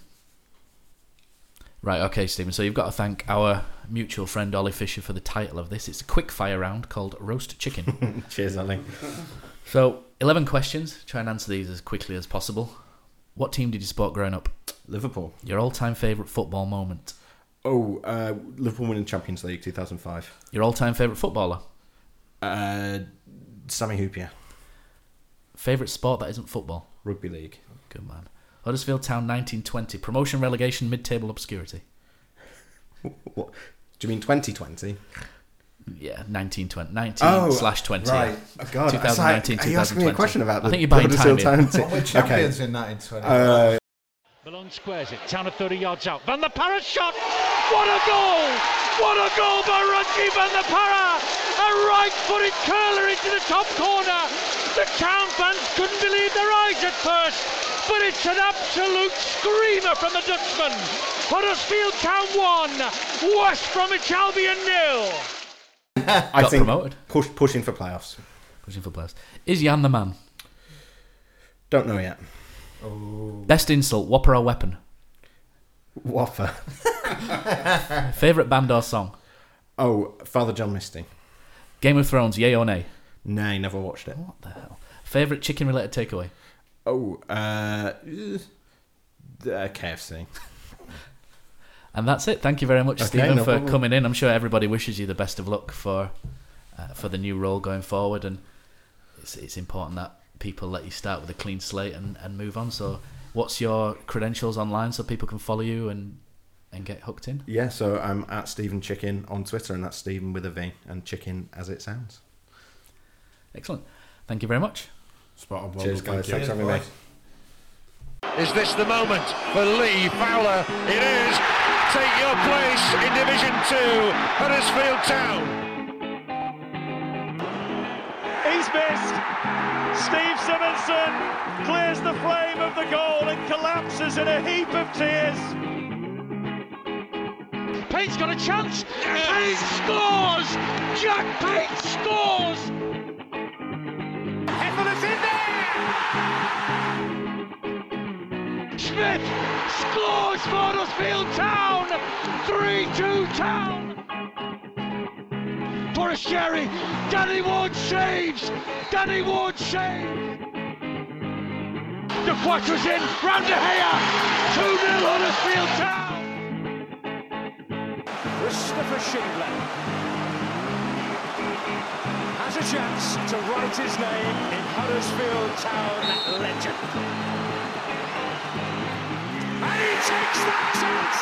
Speaker 5: Right, okay, Stephen. So you've got to thank our mutual friend Ollie Fisher for the title of this. It's a quick fire round called Roast Chicken. <laughs>
Speaker 6: Cheers, Ollie.
Speaker 5: So, 11 questions. Try and answer these as quickly as possible. What team did you support growing up?
Speaker 6: Liverpool.
Speaker 5: Your all time favourite football moment?
Speaker 6: Oh, uh, Liverpool winning Champions League 2005.
Speaker 5: Your all time favourite footballer?
Speaker 6: Uh, Sami Hyypiä.
Speaker 5: Favourite sport that isn't football?
Speaker 6: Rugby league.
Speaker 5: Good man. Huddersfield Town 1920. Promotion, relegation, mid table obscurity.
Speaker 6: What? Do you mean 2020?
Speaker 5: Yeah, 1920. 19
Speaker 6: Oh,
Speaker 5: slash 20.
Speaker 6: right.
Speaker 5: yeah.
Speaker 6: Oh, God,
Speaker 5: 2019,
Speaker 6: are you asking me a question about
Speaker 5: that?
Speaker 6: I
Speaker 5: think you're buying time
Speaker 6: Huddersfield
Speaker 5: here.
Speaker 6: Town team?
Speaker 8: Well, we're champions in 1920.
Speaker 6: Uh,
Speaker 4: Malone squares it. Town of 30 yards out. Van La Parra shot. What a goal! What a goal by Rajiv van La Parra! A right-footed curler into the top corner. The Town fans couldn't believe their eyes at first, but it's an absolute screamer from the Dutchman. Huddersfield Town one, West Bromwich Albion nil. <laughs>
Speaker 6: I
Speaker 5: Got
Speaker 6: think
Speaker 5: promoted.
Speaker 6: Push, pushing for playoffs.
Speaker 5: Pushing for playoffs. Is Jan the man?
Speaker 6: Don't know yet.
Speaker 5: Best insult, whopper or weapon?
Speaker 6: Whopper. <laughs>
Speaker 5: Favourite band or song?
Speaker 6: Oh, Father John Misty.
Speaker 5: Game of Thrones, yay or nay?
Speaker 6: Nay, never watched it.
Speaker 5: What the hell? Favourite chicken related takeaway?
Speaker 6: Oh, uh, uh, KFC. <laughs>
Speaker 5: And that's it. Thank you very much,
Speaker 6: Okay,
Speaker 5: Stephen,
Speaker 6: no
Speaker 5: for
Speaker 6: problem.
Speaker 5: coming in. I'm sure everybody wishes you the best of luck for uh, for the new role going forward, and it's it's important that people let you start with a clean slate and, and move on. So, what's your credentials online so people can follow you and and get hooked in?
Speaker 6: Yeah, so I'm at Stephen Chicken on Twitter, and that's Stephen with a V, and chicken as it sounds.
Speaker 5: Excellent. Thank you very much.
Speaker 7: Spot on. well
Speaker 6: Cheers, guys. Thanks
Speaker 7: you.
Speaker 6: for having me.
Speaker 4: Is this the moment for Lee Fowler? It is. Take your place in Division 2, Huddersfield Town.
Speaker 12: Steve Simonsen clears the flame of the goal and collapses in a heap of tears.
Speaker 4: Pate's got a chance, he scores! Jack Pate scores!
Speaker 12: Is in there!
Speaker 4: Smith scores for Huddersfield Town! 3-2 Town! Forestieri, Danny Ward saves! Danny Ward saves! Depoitre's in, round De Gea! 2-0 Huddersfield Town!
Speaker 12: Christopher Schindler has a chance to write his name in Huddersfield Town legend. And he takes that chance!